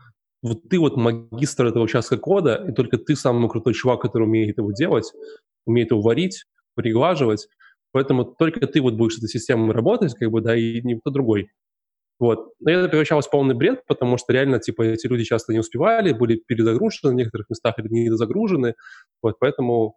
вот ты вот магистр этого участка кода, и только ты самый крутой чувак, который умеет его делать, умеет его варить, приглаживать, Поэтому только ты вот будешь с этой системой работать, как бы, да, и никто другой. Вот. Но это превращалось в полный бред, потому что реально, типа, эти люди часто не успевали, были перезагружены в некоторых местах или недозагружены. Вот, поэтому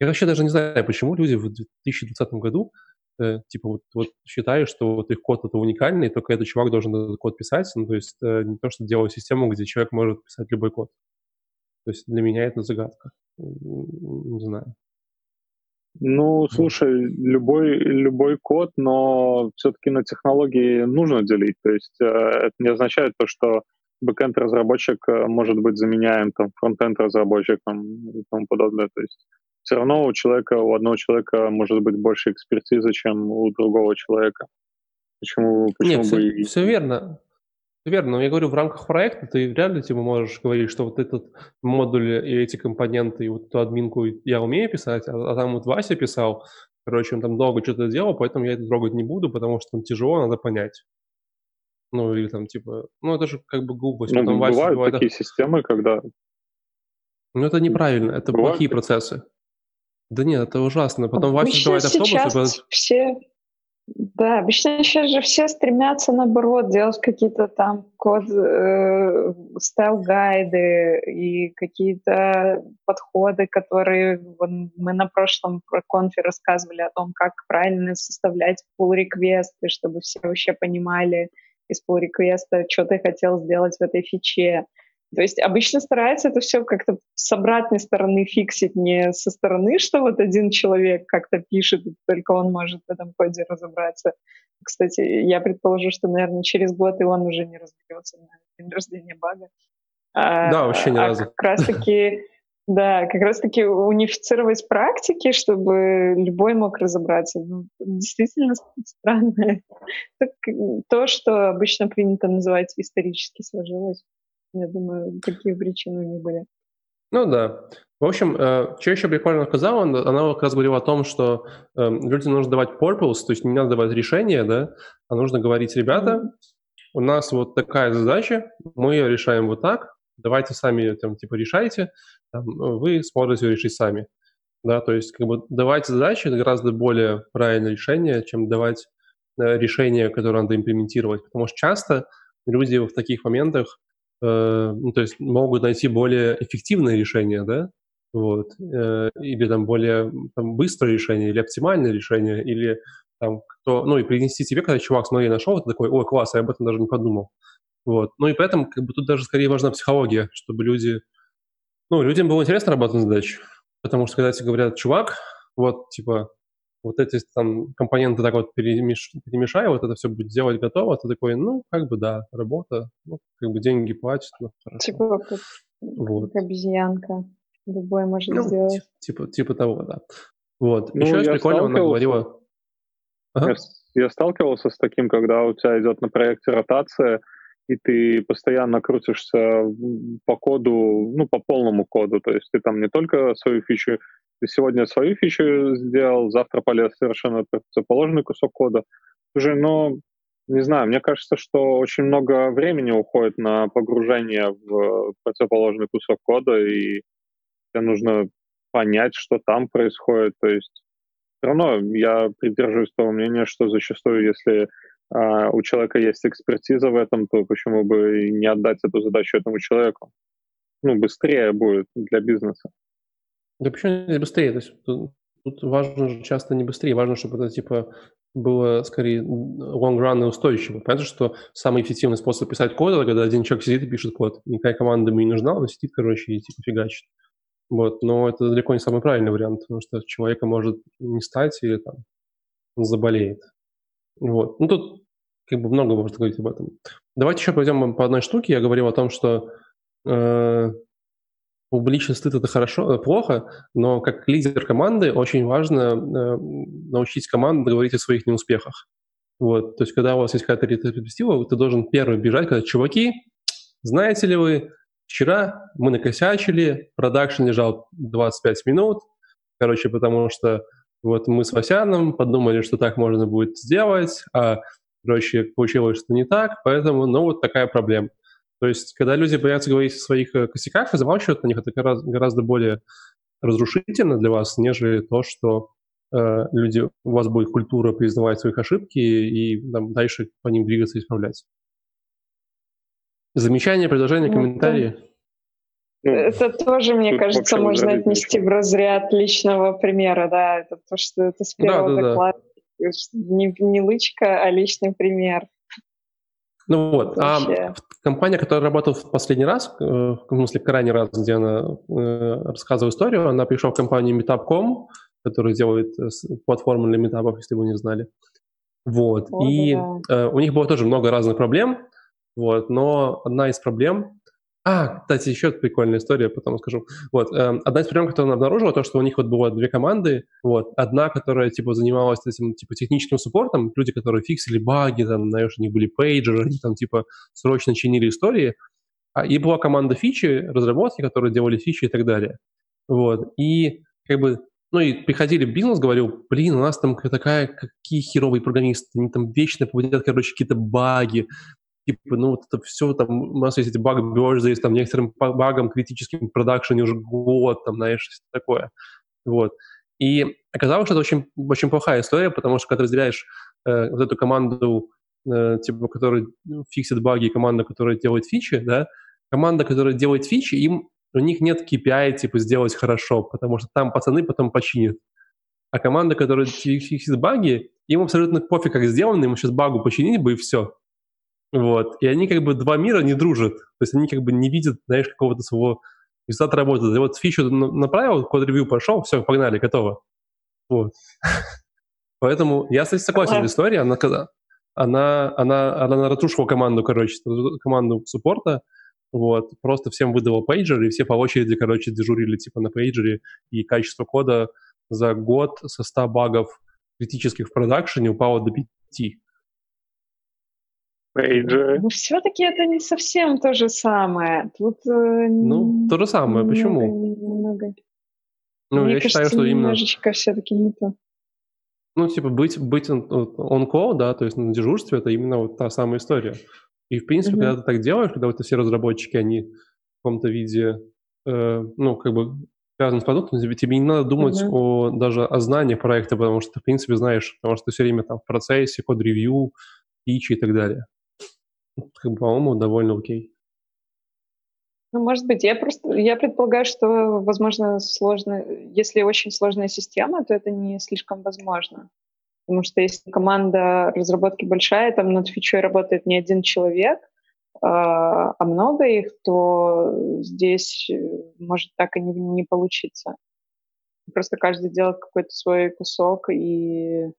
я вообще даже не знаю, почему люди в 2020 году э, типа вот, вот считают, что вот их код это уникальный, только этот чувак должен этот код писать. Ну, то есть э, не то, что делать систему, где человек может писать любой код. То есть для меня это загадка. Не знаю. Ну, слушай, любой, любой код, но все-таки на технологии нужно делить. То есть э, это не означает то, что бэкенд разработчик э, может быть заменяем там фронтенд разработчиком и тому подобное. То есть все равно у человека, у одного человека может быть больше экспертизы, чем у другого человека. Почему, почему Нет, бы... все, все верно. Верно, но я говорю, в рамках проекта ты вряд ли типа, можешь говорить, что вот этот модуль и эти компоненты, и вот эту админку я умею писать, а, а там вот Вася писал, короче, он там долго что-то делал, поэтому я это трогать не буду, потому что там тяжело, надо понять. Ну, или там, типа, ну, это же как бы глупость. Ну, Потом бывают Вася, такие системы, когда... Ну, это неправильно, это бывают... плохие процессы. Да нет, это ужасно. Потом Обычно Вася автобус... Сейчас все да, обычно сейчас же все стремятся, наоборот, делать какие-то там код, э, стайл-гайды и какие-то подходы, которые вон, мы на прошлом конфе рассказывали о том, как правильно составлять pull-реквесты, чтобы все вообще понимали из pull-реквеста, что ты хотел сделать в этой фиче. То есть обычно старается это все как-то с обратной стороны фиксить, не со стороны, что вот один человек как-то пишет, и только он может в этом коде разобраться. Кстати, я предположу, что, наверное, через год и он уже не разберется на день рождения бага. А, да, вообще ни а разу. Как раз-таки, да, как раз-таки унифицировать практики, чтобы любой мог разобраться. Ну, действительно странно. *laughs* То, что обычно принято называть исторически сложилось. Я думаю, какие причины у них были. Ну да. В общем, э, что еще прикольно сказала, она как раз говорила о том, что э, людям нужно давать purpose, то есть не надо давать решение, да, а нужно говорить, ребята, у нас вот такая задача, мы ее решаем вот так, давайте сами там типа решайте, там, вы сможете решить сами. Да, то есть как бы давать задачи это гораздо более правильное решение, чем давать э, решение, которое надо имплементировать. Потому что часто люди в таких моментах ну, то есть могут найти более эффективное решение, да, вот, э, или там более там, быстрое решение, или оптимальное решение, или там кто, ну и принести тебе, когда чувак, смотри, нашел, ты такой, ой, класс, я об этом даже не подумал. Вот. Ну и поэтому как бы тут даже скорее важна психология, чтобы люди, ну, людям было интересно работать над задачей. Потому что когда тебе говорят, чувак, вот, типа, вот эти там компоненты так вот перемеш... перемешаю, вот это все будет делать готово, ты такой, ну, как бы да, работа, ну, как бы деньги платят, ну, хорошо. Типа как, вот. как обезьянка, любой может ну, сделать. Типа, типа того, да. Вот. Ну, Еще прикольно, она говорила... Ага. Я, я сталкивался с таким, когда у тебя идет на проекте ротация, и ты постоянно крутишься по коду, ну, по полному коду, то есть ты там не только свою фичу ты сегодня свою фичу сделал, завтра полез совершенно противоположный кусок кода. Уже, ну, не знаю, мне кажется, что очень много времени уходит на погружение в противоположный кусок кода, и тебе нужно понять, что там происходит. То есть все равно я придерживаюсь того мнения, что зачастую, если а, у человека есть экспертиза в этом, то почему бы не отдать эту задачу этому человеку? Ну, быстрее будет для бизнеса. Да почему не быстрее? То есть тут, тут важно часто не быстрее, важно, чтобы это типа было скорее long run и устойчиво. Понятно, что самый эффективный способ писать код, это когда один человек сидит и пишет код. Никакая команда ему не нужна, он сидит, короче, и типа фигачит. Вот, но это далеко не самый правильный вариант, потому что человека может не стать или там заболеет. Вот. Ну, тут как бы много можно говорить об этом. Давайте еще пойдем по одной штуке. Я говорил о том, что э, Публичный стыд это хорошо, э, плохо, но как лидер команды очень важно э, научить команду говорить о своих неуспехах. Вот, то есть, когда у вас есть какая-то ретроспектива, ты должен первый бежать, когда чуваки, знаете ли вы, вчера мы накосячили, продакшн лежал 25 минут, короче, потому что вот мы с Васяном подумали, что так можно будет сделать, а, короче, получилось, что не так, поэтому, ну, вот такая проблема. То есть, когда люди боятся говорить о своих э, косяках и замалчивают на них, это гораздо, гораздо более разрушительно для вас, нежели то, что э, люди, у вас будет культура признавать своих ошибки и там, дальше по ним двигаться и исправлять. Замечания, предложения, ну, комментарии? Ну, это тоже, мне кажется, можно отнести в разряд личного примера, да, это то, что это с первого да, да, доклада. Да. Не, не лычка, а личный пример. Ну вот, а компания, которая работала в последний раз, э, в смысле крайний раз, где она э, рассказывала историю, она пришла в компанию Meetup.com, которая делает э, платформу для метапов, если вы не знали. Вот, О, и да. у них было тоже много разных проблем, вот, но одна из проблем А, кстати, еще прикольная история, потом скажу. Вот, э, одна из проблем, которую она обнаружила, то, что у них вот было две команды, вот, одна, которая, типа, занималась этим, типа, техническим суппортом, люди, которые фиксили баги, там, знаешь, у них были пейджеры, они там, типа, срочно чинили истории, а, и была команда фичи, разработки, которые делали фичи и так далее. Вот, и, как бы, ну и приходили в бизнес, говорил, блин, у нас там такая, какие херовые программисты, они там вечно победят, короче, какие-то баги, типа, ну, вот это все, там, у нас есть эти баг есть там некоторым багам критическим в продакшене уже год, там, знаешь, такое. Вот. И оказалось, что это очень, очень плохая история, потому что когда ты разделяешь э, вот эту команду, э, типа, которая фиксит баги, и команда, которая делает фичи, да, команда, которая делает фичи, им у них нет KPI, типа, сделать хорошо, потому что там пацаны потом починят. А команда, которая фиксит баги, им абсолютно пофиг, как сделано, ему сейчас багу починить бы, и все. Вот. И они как бы два мира не дружат. То есть они как бы не видят, знаешь, какого-то своего результата работы. И вот фичу направил, код-ревью пошел, все, погнали, готово. Вот. *laughs* Поэтому я, кстати, согласен с историей. Она, она, она, она разрушила команду, короче, команду суппорта, вот, просто всем выдала пейджер, и все по очереди, короче, дежурили типа на пейджере, и качество кода за год со 100 багов критических в продакшене упало до 5. Пейджеры. Ну, все-таки это не совсем то же самое. Тут... Э, ну, то же самое. Немного, Почему? Немного. Ну, Мне я кажется, считаю, что именно... немножечко все-таки не то. Ну, типа, быть, быть on-call, да, то есть на дежурстве, это именно вот та самая история. И, в принципе, mm-hmm. когда ты так делаешь, когда вот все разработчики, они в каком-то виде, э, ну, как бы связаны с продуктом, тебе, тебе не надо думать mm-hmm. о, даже о знании проекта, потому что ты, в принципе, знаешь, потому что ты все время там в процессе, код-ревью, фичи и так далее по-моему, довольно окей. Ну, может быть, я просто, я предполагаю, что, возможно, сложно, если очень сложная система, то это не слишком возможно. Потому что если команда разработки большая, там над фичой работает не один человек, а, а много их, то здесь э, может так и не, не получиться. Просто каждый делает какой-то свой кусок, и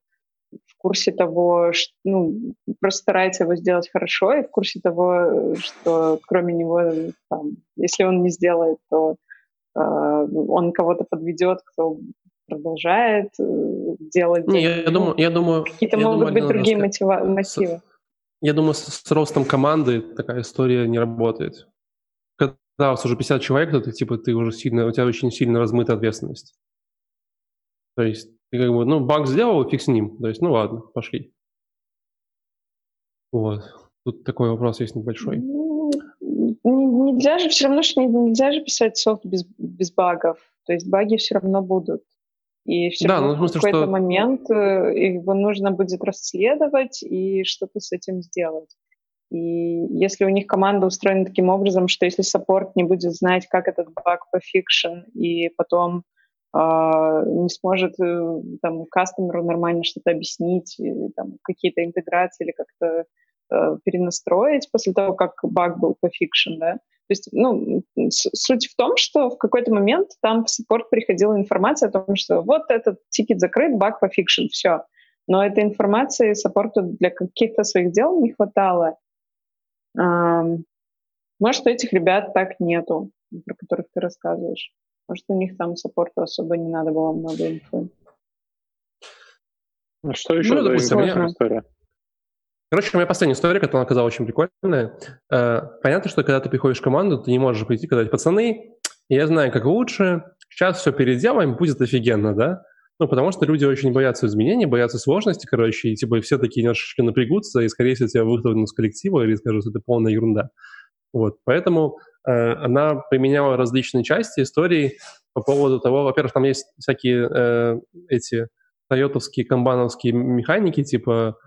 в курсе того, что, ну, просто старается его сделать хорошо, и в курсе того, что кроме него, там, если он не сделает, то э, он кого-то подведет, кто продолжает э, делать. Не, я, я думаю, я думаю, какие-то могут думаю, быть другие мотива- мотивы. Я думаю, с, с ростом команды такая история не работает. Когда у вас уже 50 человек, то ты типа ты уже сильно, у тебя очень сильно размыта ответственность. То есть ты как бы, ну, баг сделал, фиг с ним. То есть, ну ладно, пошли. Вот. Тут такой вопрос есть небольшой. Ну, нельзя же, все равно что нельзя же писать софт без, без багов. То есть баги все равно будут. И все да, равно ну, в какой-то что... момент э, его нужно будет расследовать и что-то с этим сделать. И если у них команда устроена таким образом, что если саппорт не будет знать, как этот баг пофикшен, и потом не сможет э, там кастомеру нормально что-то объяснить, или, там, какие-то интеграции или как-то э, перенастроить после того, как баг был пофикшен, да. То есть, ну, суть в том, что в какой-то момент там в саппорт приходила информация о том, что вот этот тикет закрыт, баг пофикшен, все. Но этой информации саппорту для каких-то своих дел не хватало. Может, этих ребят так нету, про которых ты рассказываешь. Может, у них там саппорту особо не надо было много инфы. А что еще ну, за допустим, история? Короче, моя последняя история, которая оказалась очень прикольная. Э, понятно, что когда ты приходишь в команду, ты не можешь прийти и сказать, пацаны, я знаю, как лучше, сейчас все переделаем, будет офигенно, да? Ну, потому что люди очень боятся изменений, боятся сложности, короче, и типа все такие немножечко напрягутся, и, скорее всего, тебя выхлопнут с коллектива или скажут, что это полная ерунда. Вот, поэтому она применяла различные части истории по поводу того, во-первых, там есть всякие э, эти тойотовские, камбановские механики, типа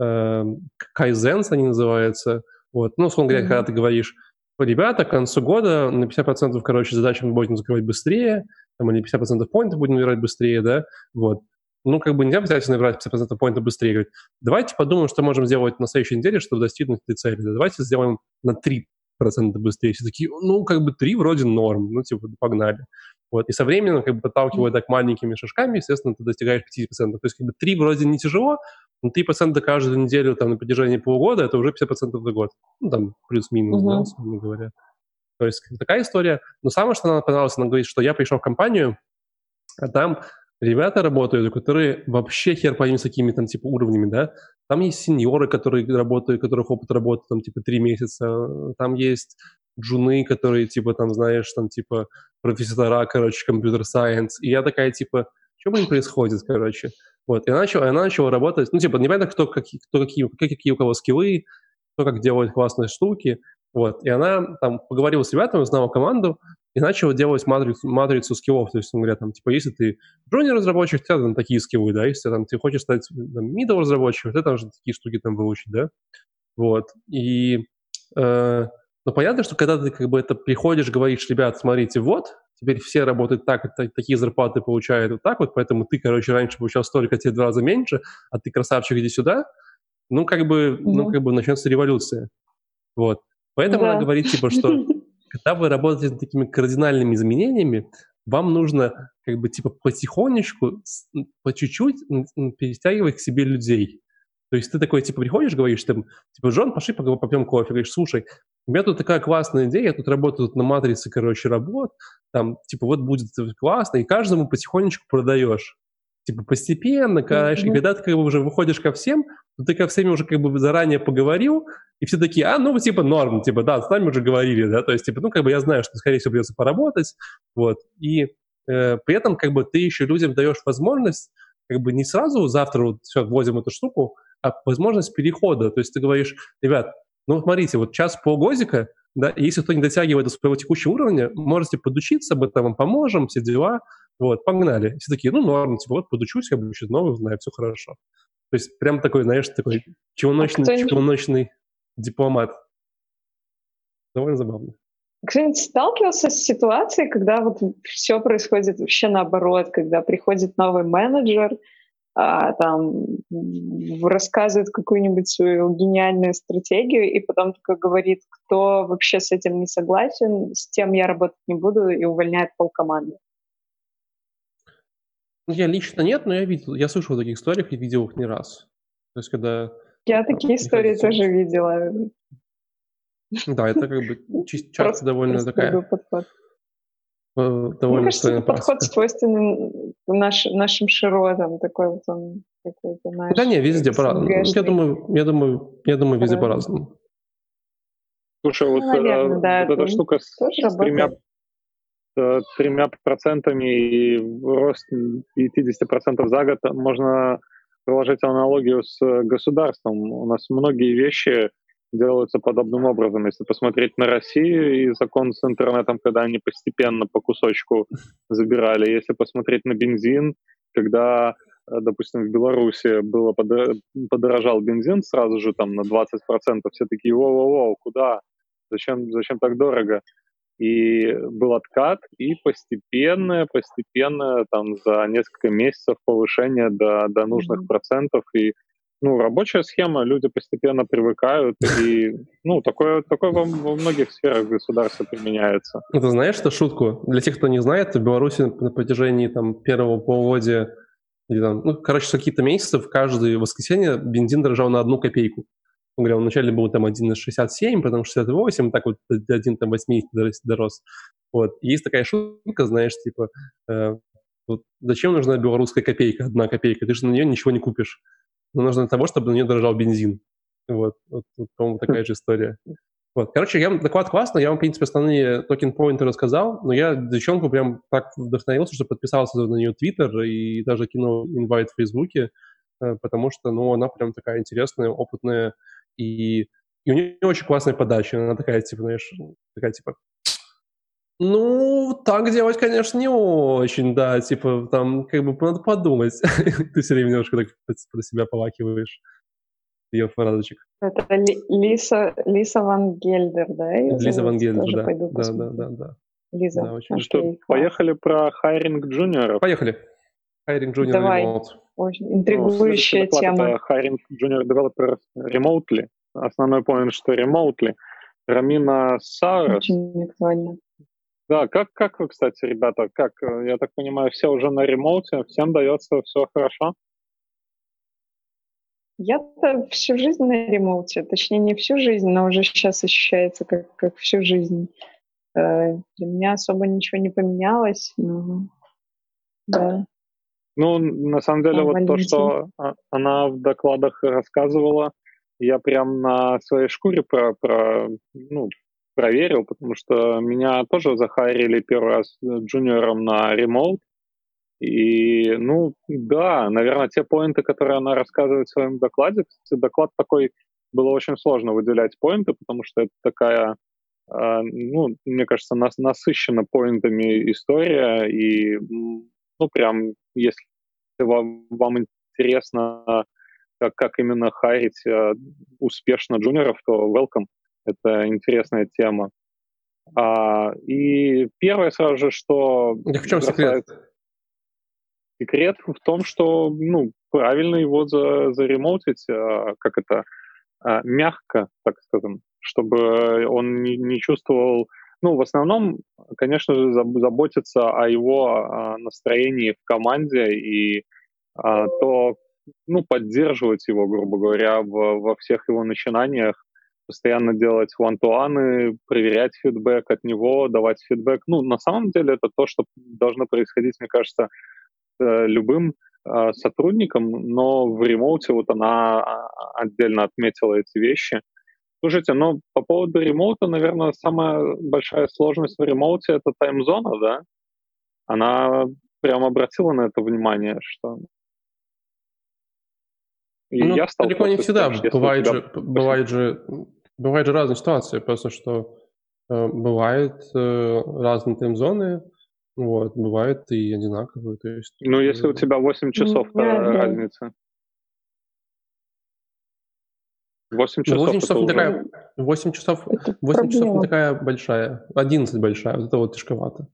э, кайзенс они называются. Вот. Ну, условно говоря, mm-hmm. когда ты говоришь, ребята, к концу года на 50% короче, задач мы будем закрывать быстрее, там, или 50% поинтов будем набирать быстрее, да, вот. Ну, как бы нельзя взять и набрать 50% поинтов быстрее. Говорить, давайте подумаем, что можем сделать на следующей неделе, чтобы достигнуть этой цели. Давайте сделаем на 3 процента быстрее. Все такие, ну, как бы 3 вроде норм, ну, типа, погнали. Вот. И со временем, как бы подталкивая так маленькими шажками, естественно, ты достигаешь 50%. То есть, как бы 3 вроде не тяжело, но 3% каждую неделю там на протяжении полугода, это уже 50% за год. Ну, там, плюс-минус, mm-hmm. да, условно говоря. То есть такая история. Но самое, что она понравилось, она говорит, что я пришел в компанию, а там ребята работают, которые вообще хер пойми с какими там типа уровнями, да. Там есть сеньоры, которые работают, у которых опыт работы там типа три месяца. Там есть джуны, которые типа там, знаешь, там типа профессора, короче, компьютер-сайенс. И я такая типа, что блин происходит, короче. Вот, и она начала, она начала работать, ну, типа, непонятно, кто, какие, кто какие, какие у кого скиллы, кто как делает классные штуки, вот, и она там поговорила с ребятами, узнала команду, и начала делать матрицу, матрицу скиллов. То есть, он говорит, там, типа, если ты джуниор разработчик, у тебя там такие скиллы, да, если там, ты хочешь стать там, middle разработчиком, ты там же такие штуки там выучить, да. Вот. И, э, ну, понятно, что когда ты как бы это приходишь, говоришь, ребят, смотрите, вот, теперь все работают так, так такие зарплаты получают вот так вот, поэтому ты, короче, раньше получал столько, тебе два раза меньше, а ты красавчик, иди сюда, ну, как бы, mm-hmm. ну, как бы начнется революция. Вот. Поэтому да. она говорит, типа, что *laughs* когда вы работаете над такими кардинальными изменениями, вам нужно как бы типа потихонечку, по чуть-чуть перестягивать к себе людей. То есть ты такой, типа, приходишь, говоришь, там, типа, Джон, пошли попьем кофе. Говоришь, слушай, у меня тут такая классная идея, я тут работаю тут на матрице, короче, работ, там, типа, вот будет классно, и каждому потихонечку продаешь. Типа, постепенно, конечно, mm-hmm. когда ты как бы уже выходишь ко всем, то ты ко всем уже как бы заранее поговорил, и все такие, а, ну, типа, норм, типа, да, с нами уже говорили, да, то есть, типа, ну, как бы я знаю, что, скорее всего, придется поработать, вот, и э, при этом, как бы, ты еще людям даешь возможность, как бы, не сразу завтра вот все, вводим эту штуку, а возможность перехода, то есть ты говоришь, ребят, ну, смотрите, вот час полгодика, да, и если кто не дотягивает до своего текущего уровня, можете подучиться, мы там вам поможем, все дела, вот, погнали. Все такие, ну, норм, типа, вот, подучусь, я буду что-то новое знаю, все хорошо. То есть прям такой, знаешь, такой челночный, а челночный дипломат. Довольно забавно. Кто-нибудь сталкивался с ситуацией, когда вот все происходит вообще наоборот, когда приходит новый менеджер, а, там рассказывает какую-нибудь свою гениальную стратегию и потом только говорит, кто вообще с этим не согласен, с тем я работать не буду и увольняет полкоманды. Я лично нет, но я видел, я слышал о таких историях и видел их не раз. То есть, когда... Я такие истории тоже видела. Да, это как бы *laughs* часто довольно такая... Подход. Э, довольно Мне кажется, это подход свойственный наш, нашим широтам, такой вот он какой-то наш. Да не, везде по-разному. Я думаю, я думаю, я думаю, везде по-разному. Слушай, вот, ну, наверное, э, да, вот эта штука с, с тремя, э, тремя процентами и рост 50% за год можно приложить аналогию с государством. У нас многие вещи делаются подобным образом. Если посмотреть на Россию и закон с интернетом, когда они постепенно по кусочку забирали. Если посмотреть на бензин, когда, э, допустим, в Беларуси было подорожал бензин сразу же там на 20%, все такие, воу-воу-воу, куда? Зачем, зачем так дорого? И был откат, и постепенно, постепенно, там за несколько месяцев повышение до, до нужных mm-hmm. процентов, и ну, рабочая схема, люди постепенно привыкают, и, ну, такое, такое во, во многих сферах государства применяется. Ну, ты знаешь что шутку? Для тех, кто не знает, в Беларуси на протяжении там первого полугодия или там, ну, короче, какие-то месяцев каждое воскресенье бензин дорожал на одну копейку. Он говорил, вначале был там 1,67, потом 68, так вот до 1,80 дорос. Вот. Есть такая шутка, знаешь, типа, э, вот зачем нужна белорусская копейка, одна копейка? Ты же на нее ничего не купишь но нужно для того, чтобы на нее дорожал бензин. Вот, вот, вот по-моему, такая же история. Вот. Короче, я, доклад классный, я вам, в принципе, основные токен-поинты рассказал, но я девчонку прям так вдохновился, что подписался на нее Твиттер и даже кинул инвайт в Фейсбуке, э, потому что, ну, она прям такая интересная, опытная, и, и у нее очень классная подача, она такая, типа, знаешь, такая, типа, ну, так делать, конечно, не очень, да, типа, там, как бы, надо подумать. *laughs* Ты все время немножко так про себя полакиваешь. Ее фразочек. Это Лиса, Лиса Ван Гельдер, да? Лиза Ван Гельдер, да. Да, да, да, да. Лиза. Да, очень. Ну что, поехали про хайринг джуниоров? Поехали. Hiring junior Давай. Очень интригующая ну, тема. Hiring junior developer remotely. Основной point, что remotely. Рамина Саурос. Очень актуально. Да, как, как вы, кстати, ребята, как, э, я так понимаю, все уже на ремоуте, всем дается все хорошо? Я-то всю жизнь на ремоуте, точнее не всю жизнь, но уже сейчас ощущается как, как всю жизнь. Э, для меня особо ничего не поменялось. Но, да. Ну, на самом деле, а, вот Валентин. то, что она в докладах рассказывала, я прям на своей шкуре про, про, ну, проверил, потому что меня тоже захарили первый раз джуниором на ремоут. И, ну, да, наверное, те поинты, которые она рассказывает в своем докладе, кстати, доклад такой, было очень сложно выделять поинты, потому что это такая, э, ну, мне кажется, нас, насыщена поинтами история, и, ну, прям, если вам, вам интересно, как, как именно хайрить э, успешно джуниоров, то welcome. Это интересная тема. А, и первое сразу же, что... Так в чем секрет? Секрет в том, что ну, правильно его за, заремоутить, а, как это, а, мягко, так скажем, чтобы он не, не чувствовал... Ну, в основном, конечно же, заботиться о его а, настроении в команде и а, то, ну, поддерживать его, грубо говоря, во всех его начинаниях, постоянно делать one-to-one, проверять фидбэк от него, давать фидбэк. Ну, на самом деле это то, что должно происходить, мне кажется, э, любым э, сотрудникам, но в ремоуте вот она а, отдельно отметила эти вещи. Слушайте, ну, по поводу ремоута, наверное, самая большая сложность в ремоуте — это таймзона, да? Она прям обратила на это внимание, что и ну, я далеко не всегда. Тем, бывает, тебя... же, бывает, же, бывает же разные ситуации. Просто что э, бывают э, разные тайм-зоны, вот, бывает и одинаковые. То есть, ну, если у тебя 8 часов ну, да, разница. 8 часов, 8 часов, не такая, 8 часов, 8 часов не такая большая, 11 большая, вот это вот тяжковато.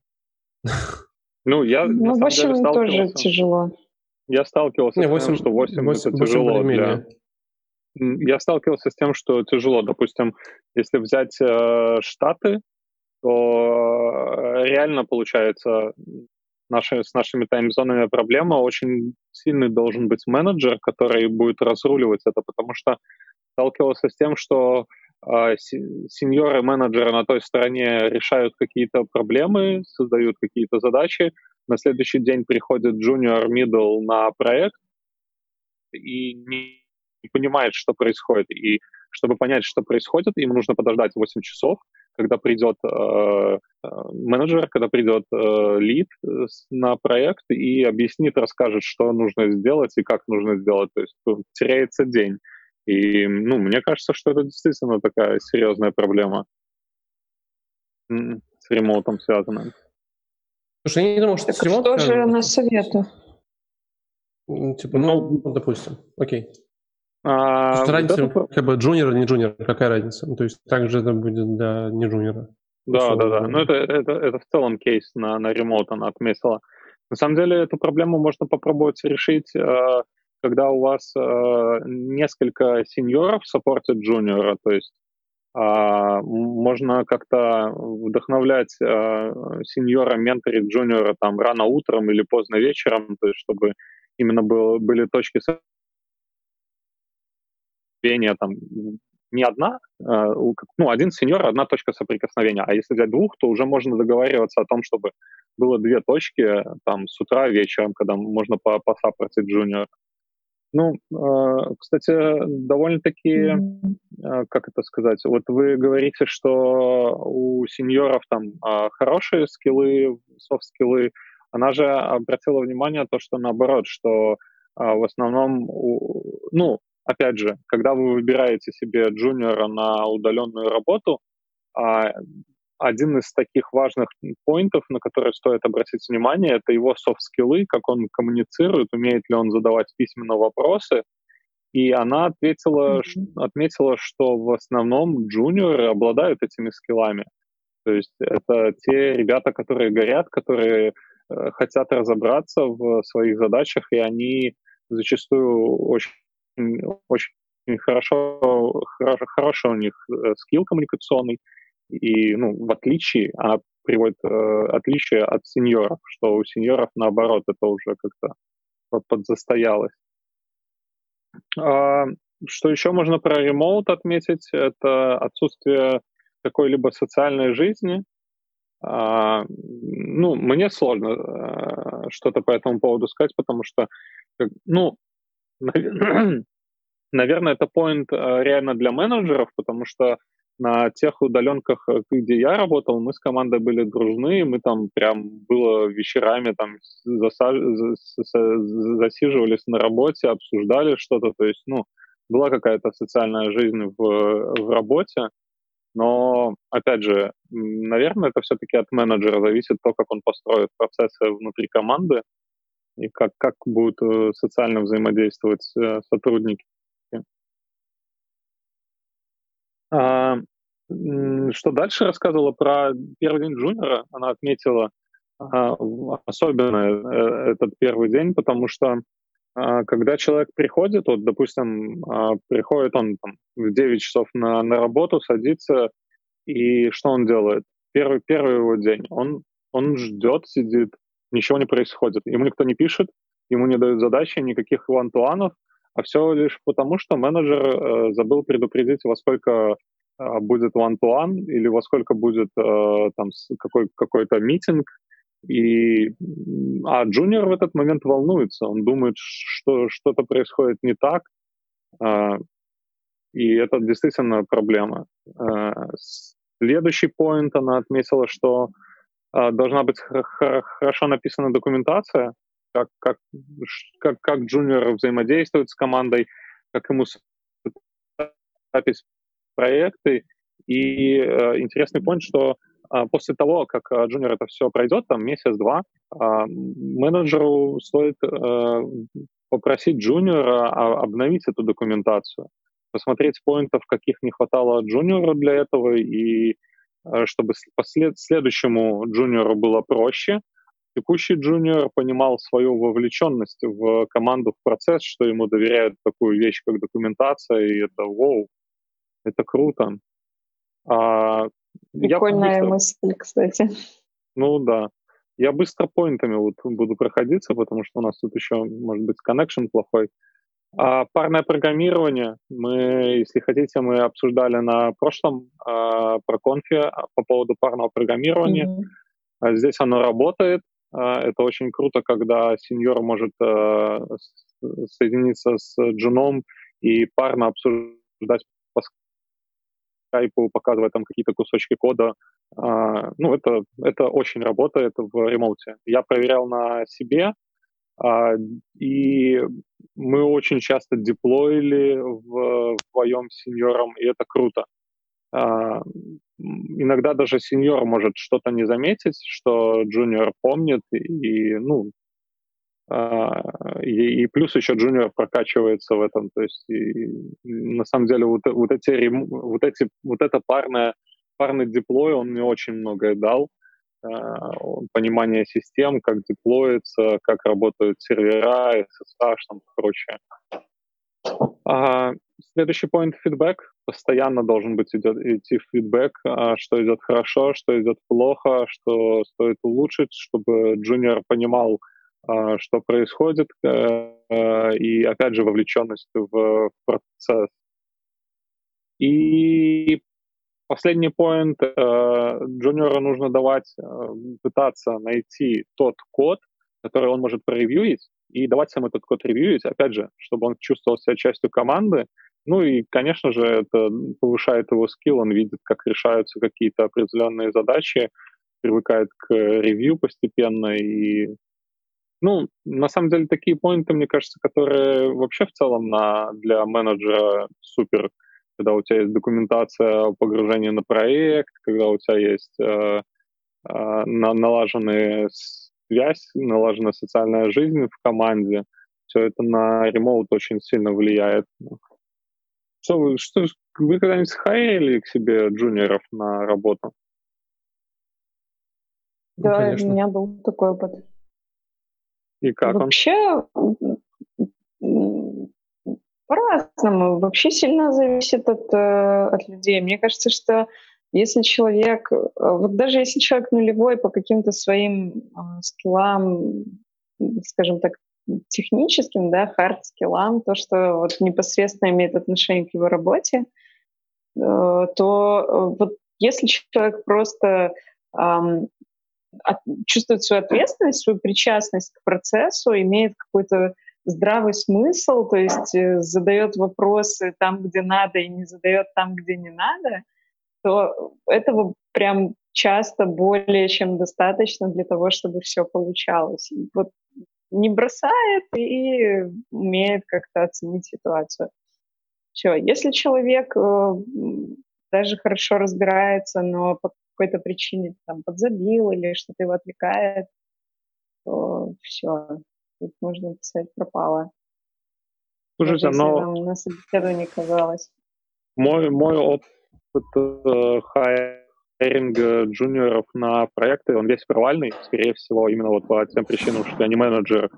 Ну, я ну, в общем, тоже тяжело. Я сталкивался не, 8, с тем, что 8, 8 это тяжело для... Я сталкивался с тем, что тяжело. Допустим, если взять э, Штаты, то э, реально получается наши, с нашими таймзонами проблема. Очень сильный должен быть менеджер, который будет разруливать это, потому что сталкивался с тем, что э, сеньоры менеджеры на той стороне решают какие-то проблемы, создают какие-то задачи, на следующий день приходит junior middle на проект и не понимает, что происходит. И чтобы понять, что происходит, им нужно подождать 8 часов, когда придет э, менеджер, когда придет э, лид на проект и объяснит, расскажет, что нужно сделать и как нужно сделать. То есть ну, теряется день. И ну, мне кажется, что это действительно такая серьезная проблема с ремоутом связанная. Слушай, я не думал, что так всего... что же на совету? Типа, ну, ну, допустим, окей. А, вот разница, это... как бы джуниор, не джуниор, какая разница? Ну, то есть также это будет для не джуниора. Да, да, да. Ну, это, это, это в целом кейс на, на ремоут она отметила. На самом деле эту проблему можно попробовать решить, э, когда у вас э, несколько сеньоров саппортят джуниора, то есть а, можно как-то вдохновлять а, сеньора, менторить джуниора там рано утром или поздно вечером, то есть чтобы именно был, были точки соприкосновения там не одна, а, ну, один сеньор, одна точка соприкосновения. А если взять двух, то уже можно договариваться о том, чтобы было две точки там с утра, вечером, когда можно посаппортить джуниора. Ну, э, кстати, довольно-таки, mm-hmm. как это сказать, вот вы говорите, что у сеньоров там а, хорошие скиллы, софт-скиллы. Она же обратила внимание то, что наоборот, что а, в основном, ну, опять же, когда вы выбираете себе джуниора на удаленную работу, один из таких важных поинтов, на которые стоит обратить внимание, это его софт-скиллы, как он коммуницирует, умеет ли он задавать письменно вопросы. И она ответила, mm-hmm. отметила, что в основном джуниоры обладают этими скиллами. То есть это те ребята, которые горят, которые э, хотят разобраться в своих задачах, и они зачастую очень, очень хорошо, хорошо, хорошо у них э, скилл коммуникационный, и, ну, в отличие, она приводит э, отличие от сеньоров, что у сеньоров, наоборот, это уже как-то подзастоялось. А, что еще можно про ремоут отметить, это отсутствие какой-либо социальной жизни. А, ну, мне сложно а, что-то по этому поводу сказать, потому что, ну, *clears throat* наверное, это point а, реально для менеджеров, потому что на тех удаленках, э, где я работал, мы с командой были дружны, мы там прям было вечерами там засаж... засиживались на работе, обсуждали что-то, то есть, ну, была какая-то социальная жизнь в, в работе, но, опять же, наверное, это все-таки от менеджера зависит то, как он построит процессы внутри команды и как, как будут э, социально взаимодействовать э, сотрудники. Что дальше рассказывала про первый день джуниора? Она отметила а, особенно э, этот первый день, потому что а, когда человек приходит, вот, допустим, а, приходит он там, в 9 часов на, на работу, садится, и что он делает? Первый, первый его день. Он, он ждет, сидит, ничего не происходит. Ему никто не пишет, ему не дают задачи, никаких вантуанов, а все лишь потому, что менеджер э, забыл предупредить, во сколько будет one-to-one или во сколько будет э, там какой, какой-то митинг, и, а джуниор в этот момент волнуется, он думает, что что-то происходит не так, а, и это действительно проблема. А, следующий поинт она отметила, что а, должна быть хорошо написана документация, как, как, как, как джуниор взаимодействует с командой, как ему запись проекты. И э, интересный point, что а, после того, как а, джуниор это все пройдет, там месяц-два, а, менеджеру стоит э, попросить джуниора обновить эту документацию, посмотреть поинтов, каких не хватало джуниору для этого, и э, чтобы послед, следующему джуниору было проще, текущий джуниор понимал свою вовлеченность в команду, в процесс, что ему доверяют такую вещь, как документация, и это вау, это круто. А Прикольная быстро... мысль, кстати. Ну да. Я быстро поинтами вот буду проходиться, потому что у нас тут еще, может быть, connection плохой. А парное программирование, мы, если хотите, мы обсуждали на прошлом а, про конфе а, по поводу парного программирования. Mm-hmm. Здесь оно работает. А, это очень круто, когда сеньор может а, соединиться с джуном и парно обсуждать скайпу, показывая там какие-то кусочки кода. А, ну, это, это очень работает в ремоуте. Я проверял на себе, а, и мы очень часто деплоили вдвоем с сеньором, и это круто. А, иногда даже сеньор может что-то не заметить, что джуниор помнит, и, ну, и, и плюс еще джуниор прокачивается в этом. То есть и, на самом деле вот, вот эти вот эти вот это парное парный деплой он мне очень многое дал. Uh, понимание систем, как деплоится, как работают сервера, SSH там и прочее. Uh, следующий point фидбэк. Постоянно должен быть идет, идти фидбэк, uh, что идет хорошо, что идет плохо, что стоит улучшить, чтобы джуниор понимал, а, что происходит, э, и, опять же, вовлеченность в процесс. И последний поинт. Э, джуниору нужно давать, пытаться найти тот код, который он может проревьюить, и давать сам этот код ревьюить, опять же, чтобы он чувствовал себя частью команды. Ну и, конечно же, это повышает его скилл, он видит, как решаются какие-то определенные задачи, привыкает к ревью постепенно и ну, на самом деле, такие поинты, мне кажется, которые вообще в целом на, для менеджера супер, когда у тебя есть документация погружения на проект, когда у тебя есть э, э, на, налаженная связь, налаженная социальная жизнь в команде, все это на ремоут очень сильно влияет. Что вы, что, вы когда-нибудь хайрили к себе джуниоров на работу? Да, ну, у меня был такой опыт. И как Вообще, по-разному. Вообще сильно зависит от, э, от людей. Мне кажется, что если человек, э, вот даже если человек нулевой по каким-то своим э, скиллам, скажем так, техническим, да, хард-скиллам, то, что вот непосредственно имеет отношение к его работе, то вот если человек просто от, чувствует свою ответственность, свою причастность к процессу, имеет какой-то здравый смысл, то есть э, задает вопросы там, где надо, и не задает там, где не надо, то этого прям часто более чем достаточно для того, чтобы все получалось. Вот не бросает и умеет как-то оценить ситуацию. Все. Если человек э, даже хорошо разбирается, но какой-то причине там подзабил или что-то его отвлекает, то все. Тут можно писать пропало. Слушайте, Даже но... Нам на собеседовании казалось. Мой, мой опыт э, хайринга джуниоров на проекты, он весь провальный, скорее всего, именно вот по тем причинам, что я не менеджер,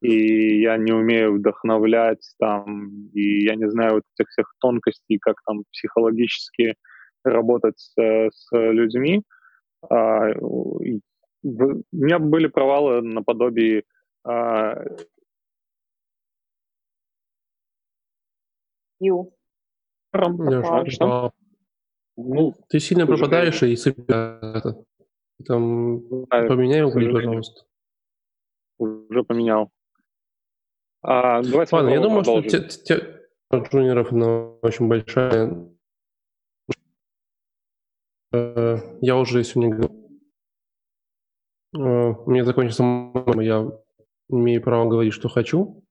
и я не умею вдохновлять там, и я не знаю вот этих всех тонкостей, как там психологически работать с, с людьми. А, у меня были провалы наподобие а, Ю. Что? Ну, ты сильно пропадаешь и сыпешь. Там поменяй угли, пожалуйста. Уже поменял. А, давайте Ладно, я думаю, продолжим. что те, те, джуниоров она очень большая. Э, я уже сегодня говорил. Э, мне закончится я имею право говорить, что хочу.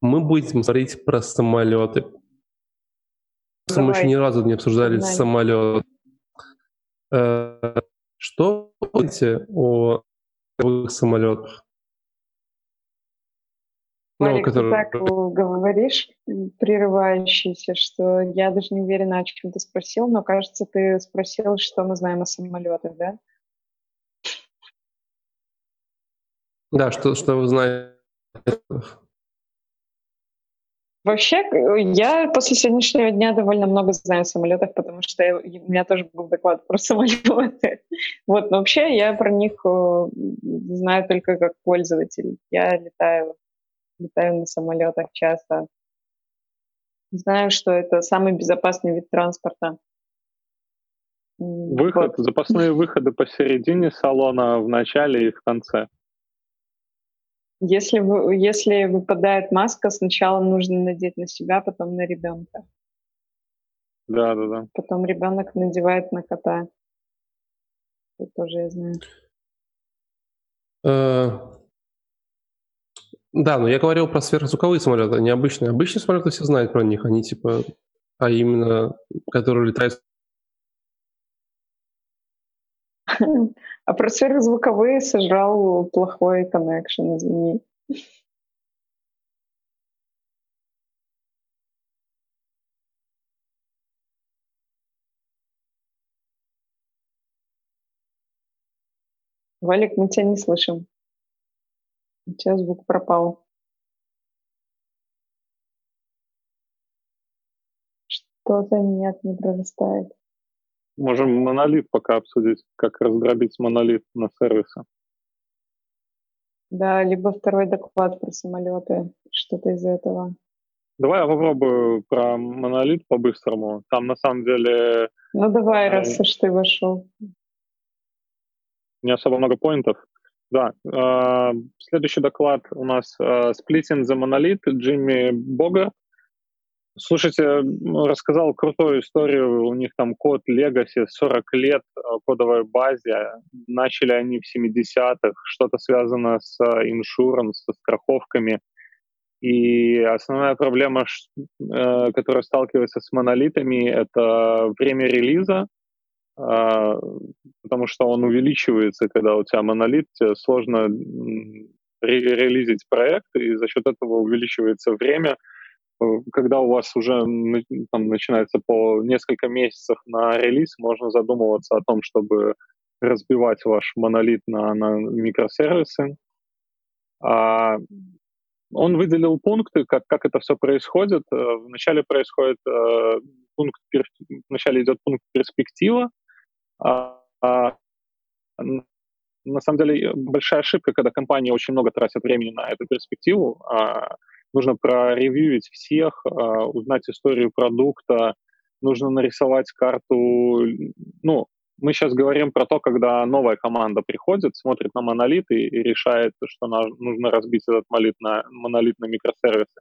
Мы будем смотреть про самолеты. Давай. Мы еще ни разу не обсуждали Давай. самолет. Э, что вы думаете о самолетах? Марик, ну, который... ты так говоришь, прерывающийся, что я даже не уверена, о чем ты спросил, но кажется, ты спросил, что мы знаем о самолетах, да? Да, что, что вы знаете? Вообще, я после сегодняшнего дня довольно много знаю о самолетах, потому что я, у меня тоже был доклад про самолеты. *laughs* Вот, но вообще я про них э, знаю только как пользователь. Я летаю, летаю на самолетах часто. Знаю, что это самый безопасный вид транспорта. Выход, вот. запасные *laughs* выходы посередине салона, в начале и в конце. Если, вы, если выпадает маска, сначала нужно надеть на себя, потом на ребенка. Да, да, да. Потом ребенок надевает на кота. Это тоже я знаю. Да, но я говорил про сверхзвуковые самолеты, не обычные. Обычные самолеты все знают про них, они типа, а именно, которые летают *laughs* А про сверхзвуковые сожрал плохой коннекшн, извини. Валик, мы тебя не слышим. У тебя звук пропал. Что-то нет, не прорастает. Можем монолит пока обсудить, как раздробить монолит на сервисы. Да, либо второй доклад про самолеты, что-то из этого. Давай я попробую про монолит по-быстрому. Там на самом деле... Ну давай, раз уж ты вошел. Не особо много поинтов. Да, э, следующий доклад у нас э, Splitting the Monolith Джимми Богарт. Слушайте, рассказал крутую историю. У них там код Legacy 40 лет в кодовой базе. Начали они в 70-х. Что-то связано с иншуранс, со страховками. И основная проблема, э, которая сталкивается с монолитами, это время релиза, потому что он увеличивается, когда у тебя монолит, сложно релизить проект, и за счет этого увеличивается время — Э, когда у вас уже там, начинается по несколько месяцев на релиз, можно задумываться о том, чтобы разбивать ваш монолит на, на микросервисы. А он выделил пункты, как, как это все происходит. Э, вначале происходит э, пункт, вначале идет пункт перспектива, а, а, на самом деле большая ошибка, когда компании очень много тратят времени на эту перспективу. А, нужно проревьюить всех, а, узнать историю продукта, нужно нарисовать карту, ну, мы сейчас говорим про то, когда новая команда приходит, смотрит на монолит и, решает, что нужно разбить этот монолит на, монолит на микросервисы.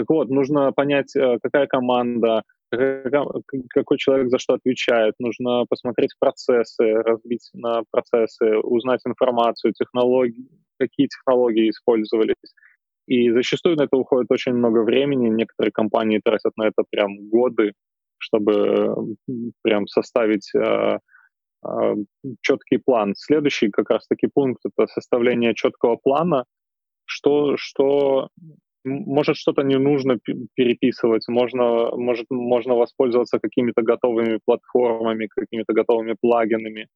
Так вот, нужно понять, э, какая команда, какой человек за что отвечает. Нужно посмотреть процессы, разбить на процессы, узнать информацию, технологии, какие технологии использовались. И зачастую на это уходит очень много времени. Некоторые компании тратят на это прям годы, чтобы прям составить э, э, четкий план. Следующий как раз-таки пункт — это составление четкого плана, что, что может что-то не нужно переписывать, можно, может, можно воспользоваться какими-то готовыми платформами, какими-то готовыми плагинами.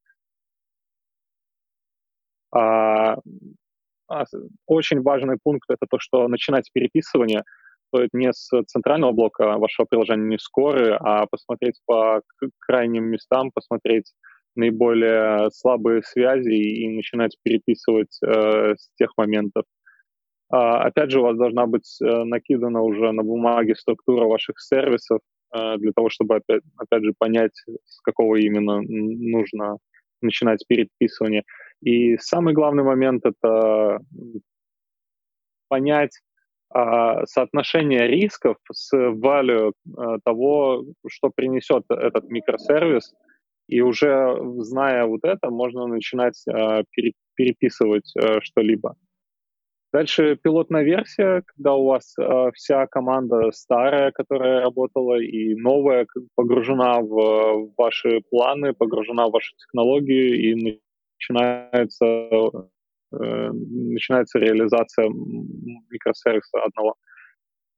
А, а очень важный пункт это то, что начинать переписывание стоит не с центрального блока вашего приложения, не с коры, а посмотреть по крайним местам, посмотреть наиболее слабые связи и начинать переписывать э, с тех моментов. А, опять же, у вас должна быть э, накидана уже на бумаге структура ваших сервисов э, для того, чтобы, опять, опять же, понять, с какого именно нужно начинать переписывание. И самый главный момент — это понять а, соотношение рисков с value э, того, что принесет этот микросервис, и уже зная вот это, можно начинать переписывать что-либо. Дальше пилотная версия, когда у вас э, вся команда старая, которая работала, и новая погружена в, в ваши планы, погружена в ваши технологии, и начинается, э, начинается реализация микросервиса одного.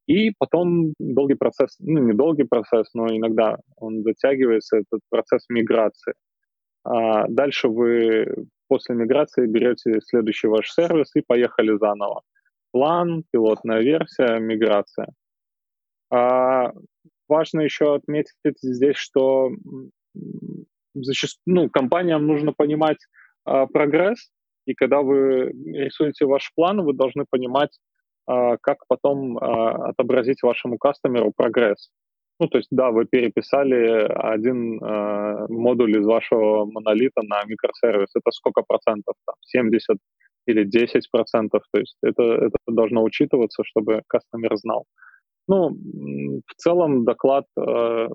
И потом долгий процесс, ну не долгий процесс, но иногда он затягивается, этот процесс миграции. А дальше вы после миграции берете следующий ваш сервис и поехали заново. План, пилотная версия, миграция. А важно еще отметить здесь, что зачастую, ну, компаниям нужно понимать а, прогресс, и когда вы рисуете ваш план, вы должны понимать, а, как потом а, отобразить вашему кастомеру прогресс. Ну, то есть, да, вы переписали один э, модуль из вашего монолита на микросервис. Это сколько процентов? Там, 70 или 10 процентов. То есть это, это должно учитываться, чтобы кастомер знал. Ну, в целом доклад, э,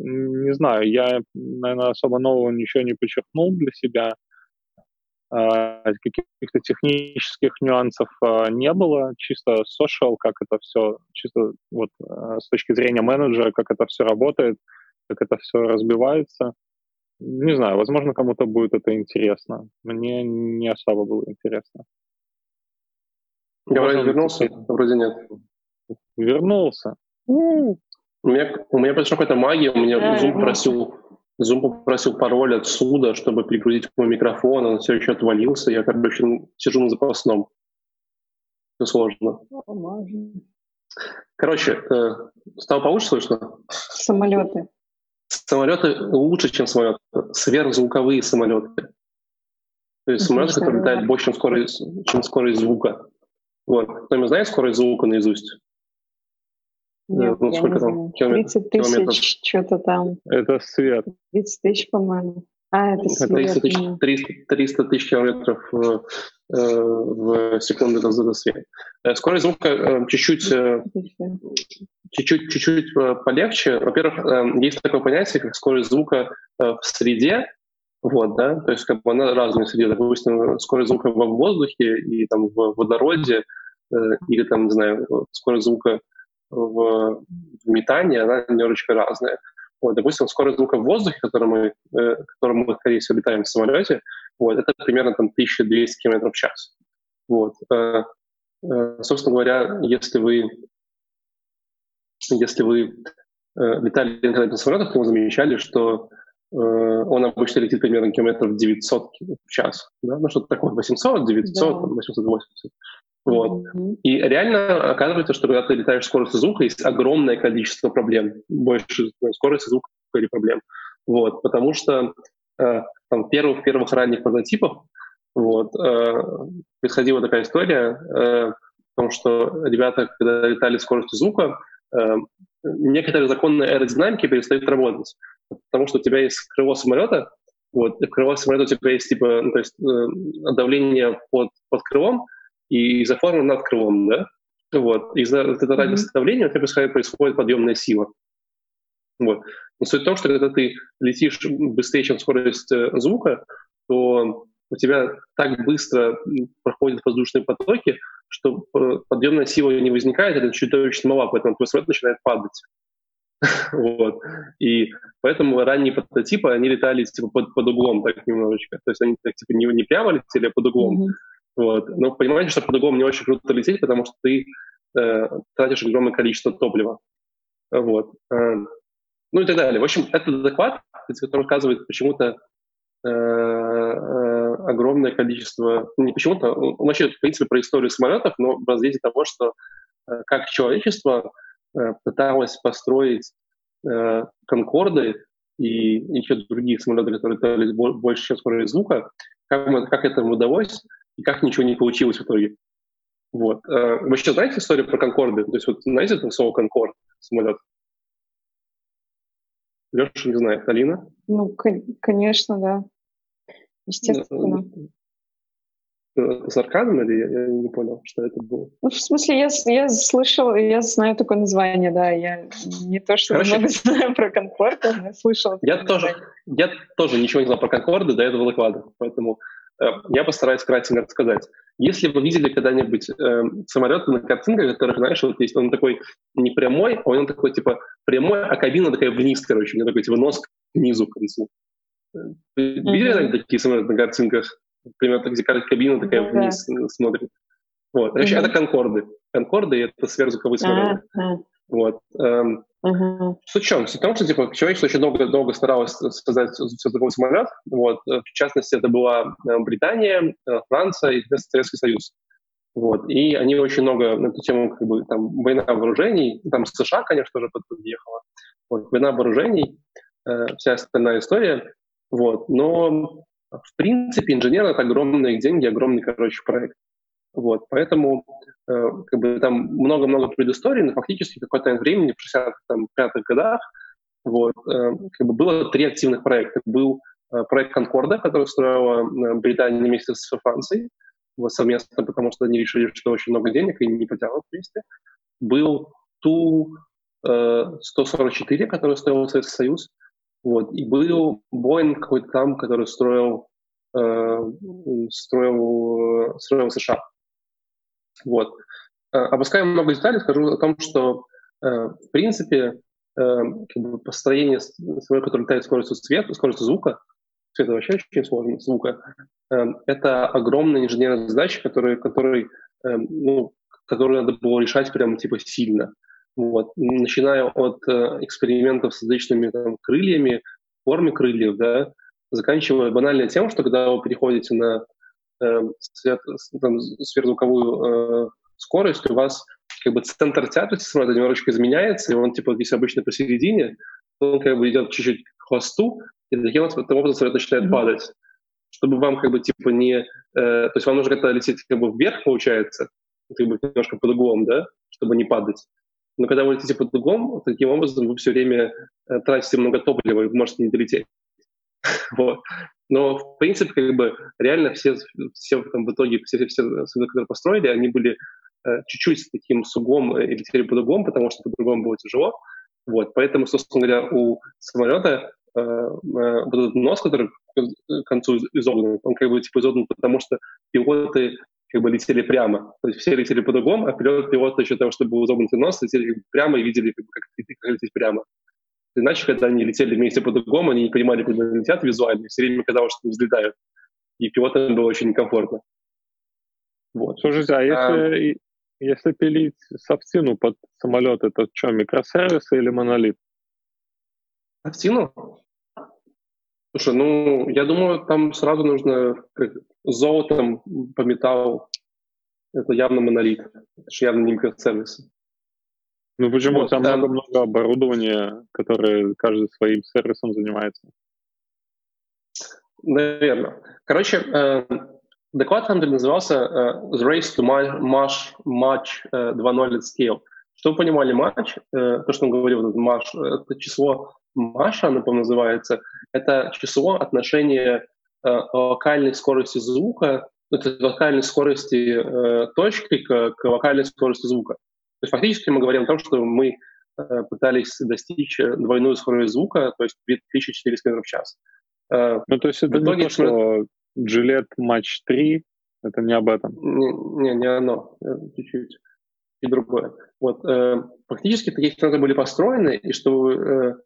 не знаю, я, наверное, особо нового ничего не подчеркнул для себя. А, каких-то технических нюансов а, не было, чисто social, как это все, чисто вот а, с точки зрения менеджера, как это все работает, как это все разбивается. Не знаю, возможно, кому-то будет это интересно. Мне не особо было интересно. Я вроде вернулся, вроде нет. Вернулся. У меня, у меня произошла какая-то магия, у меня Zoom просил Zoom попросил пароль отсюда, чтобы перегрузить мой микрофон, он все еще отвалился. Я, короче, сижу на запасном. Все сложно. Короче, э, стало получше слышно? Самолеты. Самолеты лучше, чем самолеты. Сверхзвуковые самолеты. То есть самолеты, которые летают больше, чем скорость, чем скорость звука. Вот. Кто-нибудь знает скорость звука наизусть? Нет, ну, сколько там? Километров, 30 тысяч, что-то там. Это свет. 30 тысяч, по-моему. А, это свет. 300 тысяч, 300, 300 тысяч километров в, э, в секунду это, это свет. Э, скорость звука э, чуть-чуть, чуть-чуть, чуть-чуть полегче. Во-первых, есть такое понятие, как скорость звука в среде, вот, да, то есть как бы она разная среде. Допустим, скорость звука в воздухе и там в водороде, или там, не знаю, скорость звука в, в метании, она немножечко разная. Вот, допустим, скорость звука в воздухе, которым мы, э, которым мы, скорее всего, летаем в самолете, вот, это примерно там 1200 км в час. Вот. Э, э, собственно говоря, если вы, если вы э, летали на самолетах, то вы замечали, что э, он обычно летит примерно километров 900 в час. Да? Ну, что-то такое, 800, 900, да. 880. Вот. Mm-hmm. И реально оказывается, что когда ты летаешь скоростью звука, есть огромное количество проблем. Больше скорости звука или проблем. Вот. Потому что э, там, первых, первых ранних прототипах вот, э, происходила такая история, э, том, что ребята, когда летали скоростью звука, э, некоторые законы аэродинамики перестают работать. Потому что у тебя есть крыло самолета, Вот, в крыло самолета у тебя есть, типа, ну, то есть э, давление под, под крылом и изоформа над крылом, да? Вот, из-за вот этого радиуса давления у тебя происходит, происходит подъемная сила. Вот. Но суть в том, что когда ты летишь быстрее, чем скорость э, звука, то у тебя так быстро проходят воздушные потоки, что подъемная сила не возникает, это чудовищно мала, поэтому твой самолет начинает падать. *laughs* вот. И поэтому ранние прототипы, они летали типа под, под углом так немножечко. То есть они так, типа не, не прямо летели, а под углом. Mm-hmm. Вот. Но понимаете, что под углом не очень круто лететь, потому что ты э, тратишь огромное количество топлива. Вот. Э, ну и так далее. В общем, этот доклад, который рассказывает почему-то э, э, огромное количество, ну, не почему-то, он вообще, в принципе, про историю самолетов, но в разрезе того, что э, как человечество Э, пыталась построить э, Конкорды и еще другие самолеты, которые летали больше, чем скорость звука, как, мы, как это удалось и как ничего не получилось в итоге. Вот. Э, вы еще знаете историю про Конкорды? То есть вот знаете там слово Конкорд, самолет? Леша не знает. Алина? Ну, конечно, да. Естественно. Это сарказм или я, я не понял, что это было? Ну, в смысле, я, я слышал, я знаю такое название, да. Я не то, что Короче, много *laughs* знаю про Конкорд, но слышал. Я тоже, я тоже ничего не знал про Конкорды до этого доклада, поэтому я постараюсь кратенько рассказать. Если вы видели когда-нибудь э, самолеты на картинках, которых, знаешь, вот есть, он такой не прямой, а он такой, типа, прямой, а кабина такая вниз, короче, у него такой, типа, нос к низу, к концу. Э, видели mm-hmm. такие самолеты на картинках? примерно где кабина такая да. вниз смотрит. Вот. Короче, mm-hmm. это конкорды. Конкорды — это сверхзвуковые самолеты. Uh-huh. Вот. Эм, uh-huh. Суть в чем? Суть в том, что типа, человечество очень долго, долго старалось создать сверхзвуковой самолет. Вот. Э, в частности, это была э, Британия, э, Франция и Советский Союз. Вот. И они очень много на эту тему, как бы, там, война вооружений, там США, конечно, тоже подъехала. Вот. Война вооружений, э, вся остальная история. Вот. Но в принципе, инженер — это огромные деньги, огромный, короче, проект. Вот, поэтому э, как бы там много-много предысторий, но фактически какое-то времени, в 65-х годах, вот, э, как бы было три активных проекта. Был э, проект Конкорда, который строила э, Британия вместе с Францией, вот, совместно, потому что они решили, что очень много денег и не потянут вместе. Был Ту-144, который строил Советский Союз, вот. И был Боинг какой-то там, который строил, э, строил, строил США. Вот. Э, опуская много деталей, скажу о том, что, э, в принципе, э, как бы построение самолета, который летает скоростью света, скоростью звука, света вообще очень сложно, звука, это огромная инженерная задача, которая, который, э, ну, которую надо было решать прямо типа сильно. Вот. Начиная от экспериментов с различными там, крыльями, форме крыльев, да, заканчивая банально тем, что когда вы переходите на там, сверхзвуковую э, скорость, у вас как бы центр тяжести самолета немножечко изменяется, и он типа если обычно посередине, то он как бы идет чуть-чуть к хвосту, и таким образом самолет начинает mm-hmm. падать. Чтобы вам как бы типа не... Э, то есть вам нужно как-то лететь как бы вверх, получается, как бы немножко под углом, да, чтобы не падать. Но когда вы летите под углом, таким образом вы все время э, тратите много топлива, и вы можете не долететь. *laughs* вот. Но, в принципе, как бы реально все, все там, в итоге, все, все суда, которые построили, они были э, чуть-чуть с таким с углом э, и летели под углом, потому что под углом было тяжело. Вот. Поэтому, собственно говоря, у самолета э, э, вот этот нос, который к концу изогнут, он как бы типа изогнут, потому что пилоты как бы летели прямо. То есть все летели под углом, а пилот, пилот еще того, чтобы был изогнутый нос, летели прямо и видели, как, как, как лететь прямо. Иначе, когда они летели вместе под углом, они не понимали, куда они летят визуально, все время казалось, что они взлетают. И пилотам было очень некомфортно. Вот. Слушайте, а если, а... если пилить софтину под самолет, это что, микросервисы или монолит? Софтину? Слушай, ну, я думаю, там сразу нужно как, золотом по металлу. Это явно монолит. Это же явно не микросервисы. Ну почему? Вот, там много-много оборудования, которое каждый своим сервисом занимается. Наверное. Короче, э, доклад там назывался э, The Race to March, March э, 2.0 at Scale. Что вы понимали, матч, э, то, что он говорил, этот матч, это число Маша, она, по называется, это число отношения э, локальной скорости звука, ну, это локальной скорости э, точки к, к локальной скорости звука. То есть фактически мы говорим о том, что мы э, пытались достичь двойную скорость звука, то есть 2400 км в час. Э, ну, то есть это в итоге, не то, что Gillette Match 3, это не об этом? Не, не, не оно, э, чуть-чуть и другое. Вот, э, фактически такие самолеты были построены, и чтобы,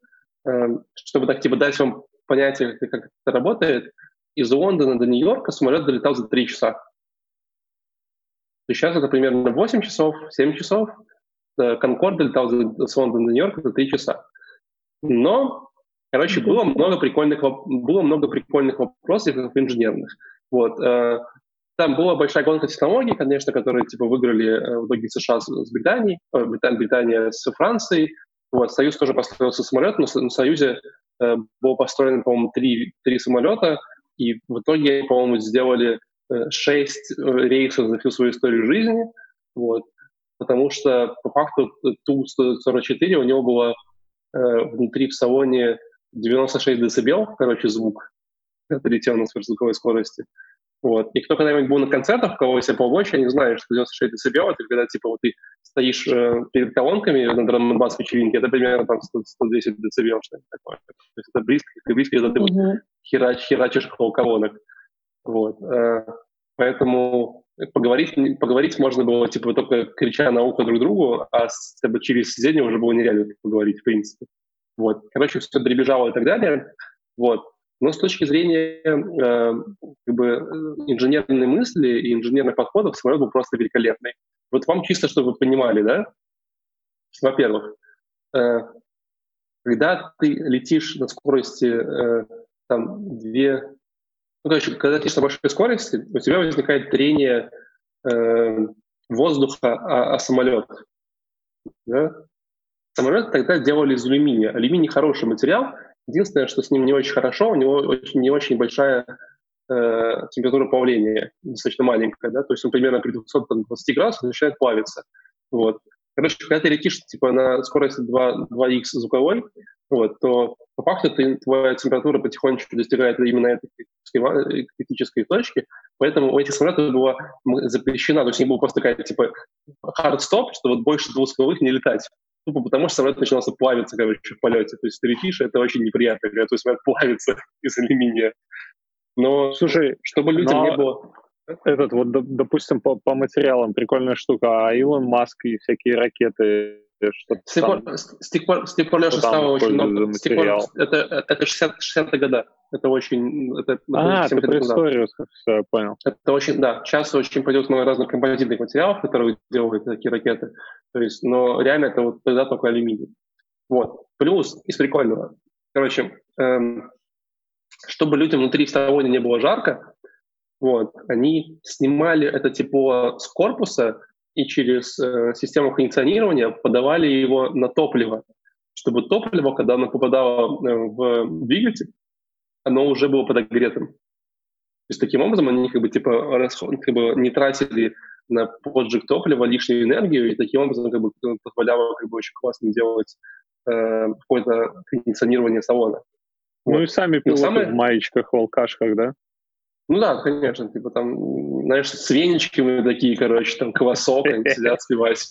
э, э, чтобы так типа дать вам понятие, как, как это работает, из Лондона до Нью-Йорка самолет долетал за 3 часа. Сейчас это примерно 8 часов, 7 часов. Э, Конкорд долетал с Лондона до Нью-Йорка за 3 часа. Но, короче, было много прикольных, было много прикольных вопросов инженерных. Вот. Э, там была большая гонка технологий, конечно, которые типа выиграли э, в итоге США с, Британией, Британия, с Францией. Вот, Союз тоже построил самолет, но на Союзе было построено, по-моему, три, три самолета, и в итоге, по-моему, сделали э, шесть э, рейсов за всю свою историю жизни. Вот, потому что по факту Ту-144 у него было э, внутри в салоне 96 дБ, короче, звук, это летел на сверхзвуковой скорости. Вот. И кто когда-нибудь был на концертах, кого Apple Watch, они знают, что 96 дБ, это когда типа вот ты стоишь э, перед колонками на драм бас вечеринке, это примерно там 100, 110 дБ, что-нибудь такое. То есть это близко, близко, когда ты mm-hmm. херач, херачишь около колонок. Вот. Э, поэтому поговорить, поговорить можно было типа только крича на ухо друг другу, а с, как через сиденье уже было нереально поговорить, в принципе. Вот. Короче, все дребезжало и так далее. Вот. Но с точки зрения э, как бы, инженерной мысли и инженерных подходов самолет был просто великолепный. Вот вам чисто, чтобы вы понимали, да? Во-первых, э, когда ты летишь на скорости э, там две... Ну, короче, когда ты летишь на большой скорости, у тебя возникает трение э, воздуха о, о самолет. Да? Самолет тогда делали из алюминия. Алюминий хороший материал, Единственное, что с ним не очень хорошо, у него очень, не очень большая э, температура плавления, достаточно маленькая, да, то есть он примерно при 220 градусах начинает плавиться. Вот. Короче, когда ты летишь типа на скорости 2, 2х звуковой, вот, то по факту ты, твоя температура потихонечку достигает именно этой критической, точки, поэтому у этих самолетов было запрещено, то есть не было просто такая типа hard stop, что вот больше двух звуковых не летать. Тупо потому что самолет начинался плавиться, короче, в полете. То есть ты летишь, это очень неприятно, когда твой самолет плавится *laughs* из алюминия. Но, слушай, чтобы людям не было... Этот вот, допустим, по, по материалам прикольная штука, а Илон Маск и всякие ракеты что с тех, пор, с, тех пор, с тех пор Леша стало очень много. С тех пор, это, это 60, 60 года. Это очень... Это, а, ты про историю, все, я понял. Это очень, да. Сейчас очень пойдет много разных композитных материалов, которые делают такие ракеты. То есть, но реально это вот тогда только алюминий. Вот. Плюс из прикольного. Короче, эм, чтобы людям внутри в салоне не было жарко, вот, они снимали это тепло с корпуса и через э, систему кондиционирования подавали его на топливо, чтобы топливо, когда оно попадало э, в двигатель, оно уже было подогретым. То есть таким образом они как бы типа расход, как бы не тратили на поджиг топлива лишнюю энергию, и таким образом как бы позволяло как бы очень классно делать э, какое-то кондиционирование салона. Ну вот. и сами пилоты самое... в маечках, волкашках, да? Ну да, конечно, типа там, знаешь, с веничками такие, короче, там квасок, они сидят, *laughs* спиваясь.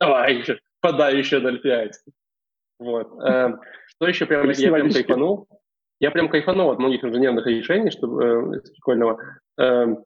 Давай еще, подай еще 0,5. Вот. Э, что еще прям, я прям кайфанул? Я прям кайфанул от многих инженерных решений, чтобы э, прикольного. Э,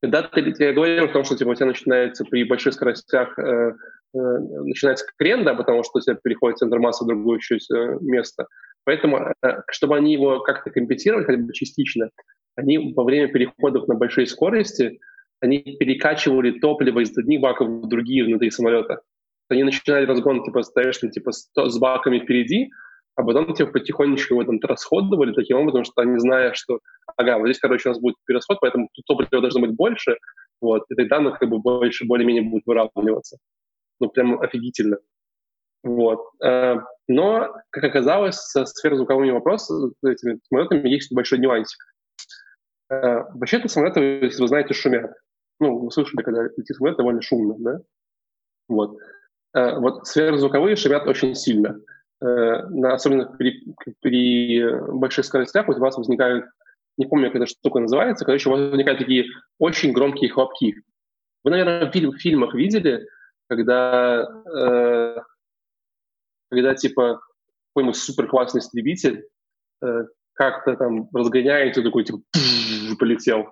когда ты, я говорил о том, что типа, у тебя начинается при больших скоростях э, э, начинается крен, да, потому что у тебя переходит центр массы в другое еще место. Поэтому, э, чтобы они его как-то компенсировали, хотя бы частично, они во время переходов на большие скорости, они перекачивали топливо из одних баков в другие внутри самолета. Они начинали разгон, типа, стоишь, типа, с баками впереди, а потом типа, потихонечку его там расходовали таким образом, что они зная, что, ага, вот здесь, короче, у нас будет перерасход, поэтому топлива должно быть больше, вот, и тогда оно как бы больше, более-менее будет выравниваться. Ну, прям офигительно. Вот. Э, но, как оказалось, со сферозвуковыми вопросами, этими самолетами есть большой нюансик. Э, вообще-то самолеты, если вы знаете, шумят. Ну, вы слышали, когда летит самолет, довольно шумно, да? Вот. Э, вот сферозвуковые шумят очень сильно. на, особенно при, при больших скоростях, у вас возникают, не помню, как эта штука называется, короче, у вас возникают такие очень громкие хлопки. Вы, наверное, в, фильм, в фильмах видели, когда, э, когда типа, какой-нибудь супер классный истребитель э, как-то там разгоняется, такой, типа, полетел.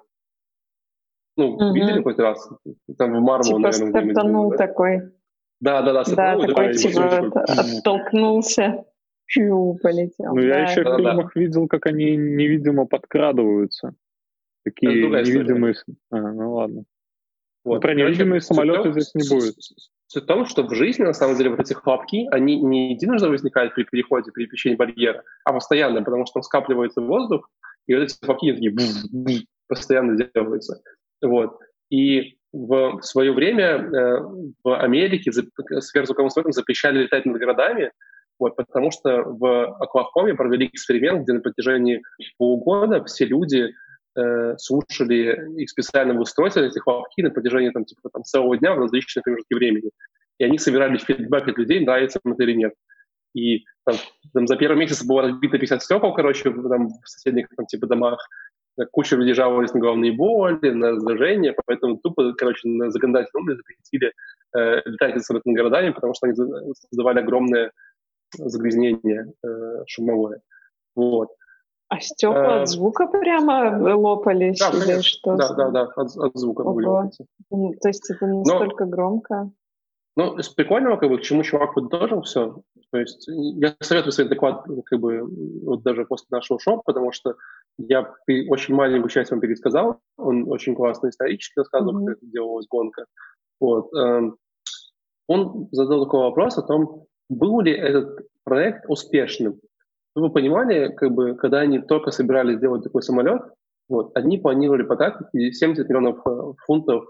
Ну, угу. видели хоть раз? Там в Марвел, типа наверное, стартанул да? такой. Да, да, да. Да, такой, типа, оттолкнулся. Фью, полетел. Ну, я еще в фильмах видел, как они невидимо подкрадываются. Такие невидимые... А, ну ладно. Вот. Про невидимые самолеты здесь не будет. Суть в том, что в жизни, на самом деле, вот эти хлопки, они не единожды возникают при переходе, при пересечении барьера, а постоянно, потому что там скапливается воздух, и вот эти хлопки такие постоянно делаются. Вот. И в свое время э, в Америке сверхзвуковым самолетам запрещали летать над городами, вот, потому что в Оклахоме провели эксперимент, где на протяжении полугода все люди э, слушали их специального устройства, эти хлопки на протяжении там, типа, там, целого дня в различные промежутки времени. И они собирали фидбэк от людей, нравится им это или нет. И там, там, за первый месяц было разбито 50 стекол, короче, там, в соседних там, типа, домах. Куча людей жаловались на головные боли, на раздражение, поэтому тупо, короче, на законодательном уровне запретили э, летать с этими городами, потому что они создавали огромное загрязнение э, шумовое. Вот. А стекла а, от звука прямо лопались да, или конечно. что? Да, да, да, от, от звука Ого. были То есть это настолько Но, громко? Ну, с прикольного, как бы, к чему чувак подытожил все. То есть я советую свой доклад, как бы, вот даже после нашего шоу, потому что я очень маленькую часть вам пересказал. Он очень классно исторически рассказывал, mm-hmm. как это делалась гонка. Вот. Эм, он задал такой вопрос о том, был ли этот проект успешным. Чтобы вы понимали, как бы, когда они только собирались сделать такой самолет, вот, они планировали потратить 70 миллионов э, фунтов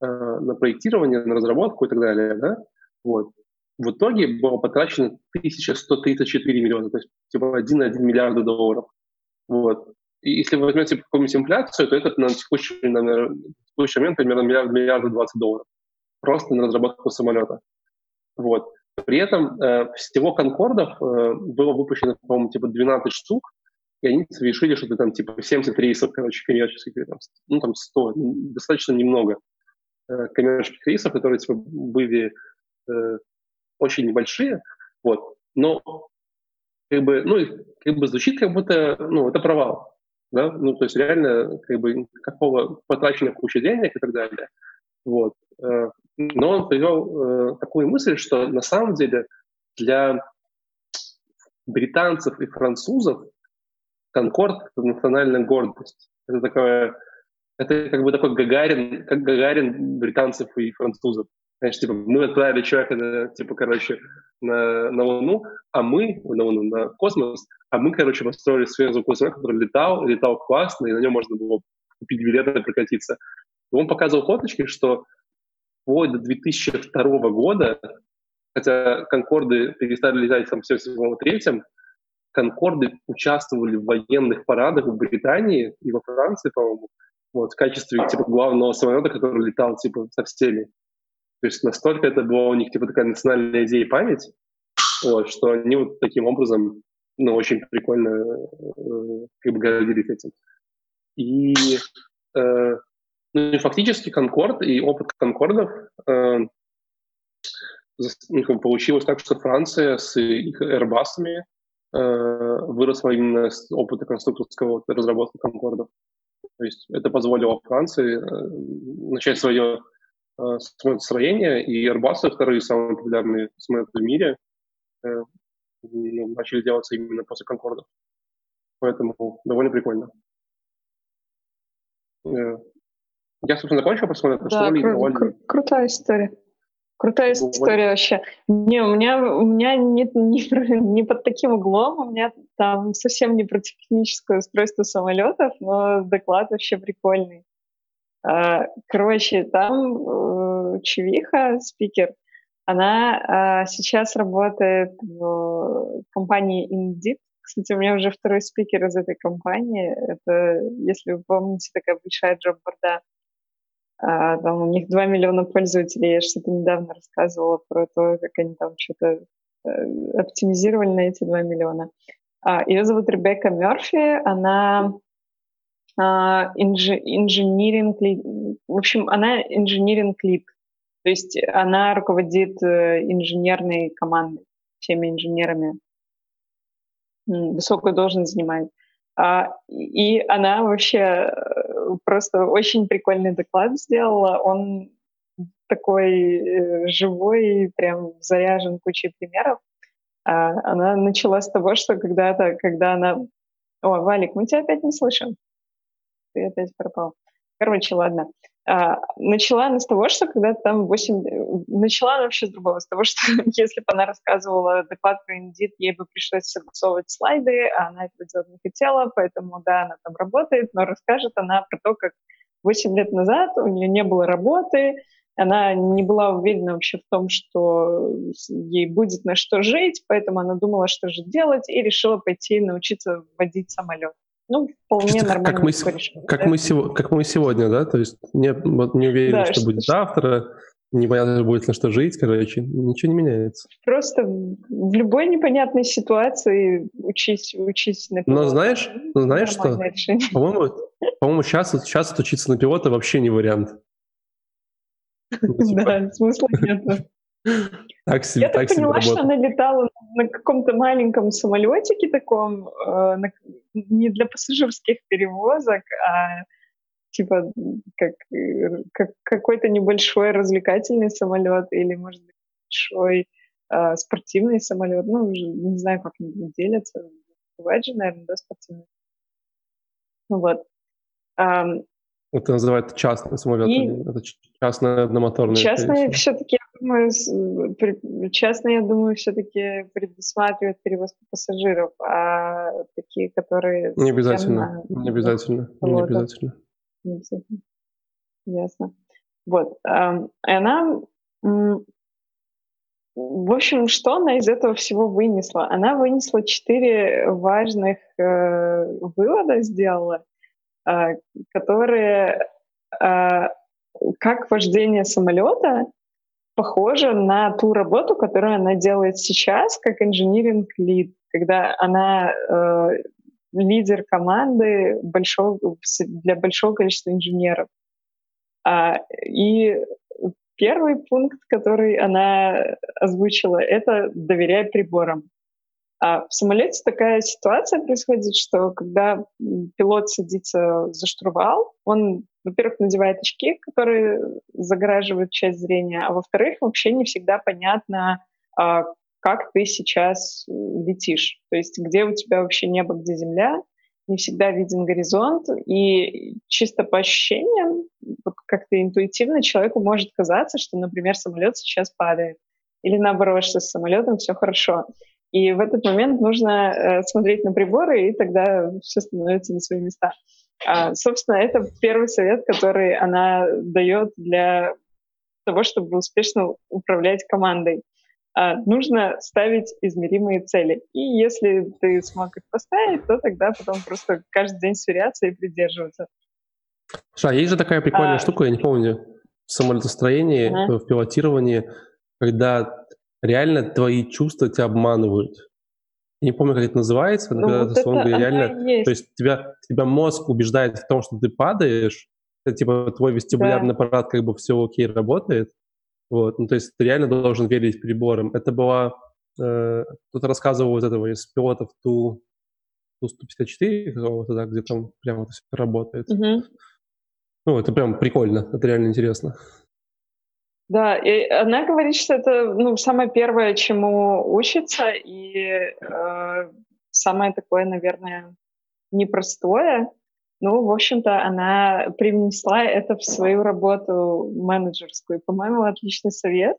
э, на проектирование, на разработку и так далее. Да? Вот. В итоге было потрачено 1134 миллиона, то есть типа 1,1 миллиарда долларов. Вот. И если вы возьмете какую-нибудь инфляцию, то это на текущий, на, текущий момент примерно миллиард, миллиард 20 долларов. Просто на разработку самолета. Вот. При этом э, всего конкордов э, было выпущено, по-моему, типа 12 штук, и они совершили что-то там типа 70 рейсов, короче, коммерческих, там, ну там 100, достаточно немного э, коммерческих рейсов, которые типа были э, очень небольшие, вот, но как бы, ну, как бы звучит как будто, ну, это провал, да, ну, то есть реально, как бы, какого потрачено куча денег и так далее, вот. Э, но он привел э, такую мысль, что на самом деле для британцев и французов Конкорд — это национальная гордость. Это такое, это как бы такой Гагарин, как Гагарин британцев и французов. Знаешь, типа, мы отправили человека, на, типа, короче, на, на Луну, а мы, на Луну, на космос, а мы, короче, построили сверхзвуковой самолет, который летал, летал классно, и на нем можно было купить билеты и прокатиться. И он показывал фоточки, что вплоть до 2002 года, хотя Конкорды перестали летать там в третьем, Конкорды участвовали в военных парадах в Британии и во Франции, по-моему, вот, в качестве типа главного самолета, который летал типа со всеми. То есть настолько это была у них типа такая национальная идея и память, вот, что они вот таким образом, ну, очень прикольно э, как бы гордились этим. И э, ну и фактически Конкорд и опыт Конкордов э, получилось так, что Франция с их Airbus э, выросла именно с опыта конструкторского разработки Конкордов. То есть это позволило Франции э, начать свое э, строение, и Airbus, вторые самые популярные самолеты в мире, э, ну, начали делаться именно после Конкордов. Поэтому довольно прикольно. Я, собственно, закончил посмотреть, да, что кру- кру- крутая история. Крутая история вообще. Не, у меня, у меня не, не, *laughs* не под таким углом, у меня там совсем не про техническое устройство самолетов, но доклад вообще прикольный. А, короче, там э, Чевиха, спикер, она а, сейчас работает в компании Indeed. Кстати, у меня уже второй спикер из этой компании. Это, если вы помните, такая большая джоб-борда а, там у них 2 миллиона пользователей. Я что-то недавно рассказывала про то, как они там что-то оптимизировали на эти 2 миллиона. А, Ее зовут Ребекка Мерфи, она а, инженеринг, в общем, она инженеринг лид, то есть она руководит э, инженерной командой, всеми инженерами, высокую должность занимает. А, и она вообще э, просто очень прикольный доклад сделала. Он такой э, живой, прям заряжен кучей примеров. А, она начала с того, что когда-то, когда она... О, Валик, мы тебя опять не слышим. Ты опять пропал. Короче, ладно. А, начала она с того, что когда там 8... Начала она вообще с другого, с того, *laughs* что если бы она рассказывала доклад про Indeed, ей бы пришлось согласовывать слайды, а она этого делать не хотела, поэтому, да, она там работает, но расскажет она про то, как 8 лет назад у нее не было работы, она не была уверена вообще в том, что ей будет на что жить, поэтому она думала, что же делать, и решила пойти научиться водить самолет. Ну, вполне Чисто нормально. Как мы, решение, как, да? мы, как мы сегодня, да? То есть не, вот не уверен, да, что, что будет завтра, непонятно будет на что жить, короче, ничего не меняется. Просто в любой непонятной ситуации учись, учись на пилота. Но знаешь, но знаешь что? По-моему, по-моему сейчас, сейчас отучиться на пилота вообще не вариант. Ну, типа. Да, смысла нет. *laughs* Так себе, Я так, так поняла, что она летала на каком-то маленьком самолетике таком, э, на, не для пассажирских перевозок, а типа как, как какой-то небольшой развлекательный самолет или, может быть, большой э, спортивный самолет. Ну, уже не знаю, как они делятся. Бывает же, наверное, да, спортивный. Вот. Это называют частный самолет. И... Это частная одномоторная. Частные все-таки, я думаю, частные, я думаю, все-таки предусматривают перевозку пассажиров, а такие, которые... Не обязательно, не обязательно, не обязательно. Не обязательно. Ясно. Вот. И она... В общем, что она из этого всего вынесла? Она вынесла четыре важных э, вывода, сделала. А, которые а, как вождение самолета похоже на ту работу, которую она делает сейчас, как инжиниринг лид, когда она э, лидер команды большого, для большого количества инженеров. А, и первый пункт, который она озвучила, это доверять приборам. А в самолете такая ситуация происходит, что когда пилот садится за штурвал, он, во-первых, надевает очки, которые загораживают часть зрения, а во-вторых, вообще не всегда понятно, а, как ты сейчас летишь. То есть где у тебя вообще небо, где земля, не всегда виден горизонт, и чисто по ощущениям, как-то интуитивно человеку может казаться, что, например, самолет сейчас падает, или наоборот, что с самолетом все хорошо. И в этот момент нужно э, смотреть на приборы, и тогда все становится на свои места. А, собственно, это первый совет, который она дает для того, чтобы успешно управлять командой. А, нужно ставить измеримые цели. И если ты смог их поставить, то тогда потом просто каждый день сверяться и придерживаться. Слушай, а есть же такая прикольная а... штука, я не помню, в самолетостроении, ага. в пилотировании, когда реально твои чувства тебя обманывают. Я не помню, как это называется, но ну, когда вот это, это реально... Есть. То есть тебя, тебя мозг убеждает в том, что ты падаешь, это, типа твой вестибулярный да. аппарат как бы все окей работает. Вот, ну, то есть ты реально должен верить приборам. Это была... Э, кто-то рассказывал вот этого из пилотов Ту, Ту-154, какого-то, да, где там прямо это все работает. Угу. Ну, это прям прикольно, это реально интересно. Да, и она говорит, что это ну, самое первое, чему учится, и э, самое такое, наверное, непростое. Ну, в общем-то, она привнесла это в свою работу менеджерскую. По-моему, отличный совет,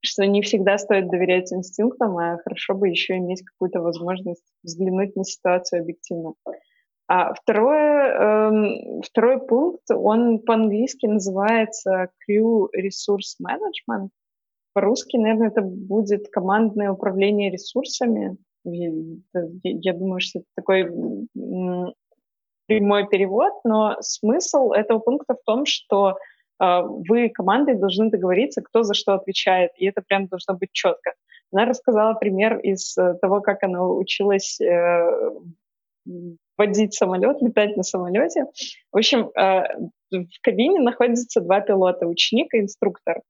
что не всегда стоит доверять инстинктам, а хорошо бы еще иметь какую-то возможность взглянуть на ситуацию объективно. А второе, эм, второй пункт, он по-английски называется Crew Resource Management. По-русски, наверное, это будет командное управление ресурсами. Я, я думаю, что это такой прямой перевод, но смысл этого пункта в том, что э, вы командой должны договориться, кто за что отвечает, и это прям должно быть четко. Она рассказала пример из э, того, как она училась э, водить самолет, летать на самолете. В общем, э, в кабине находятся два пилота, ученик и инструктор.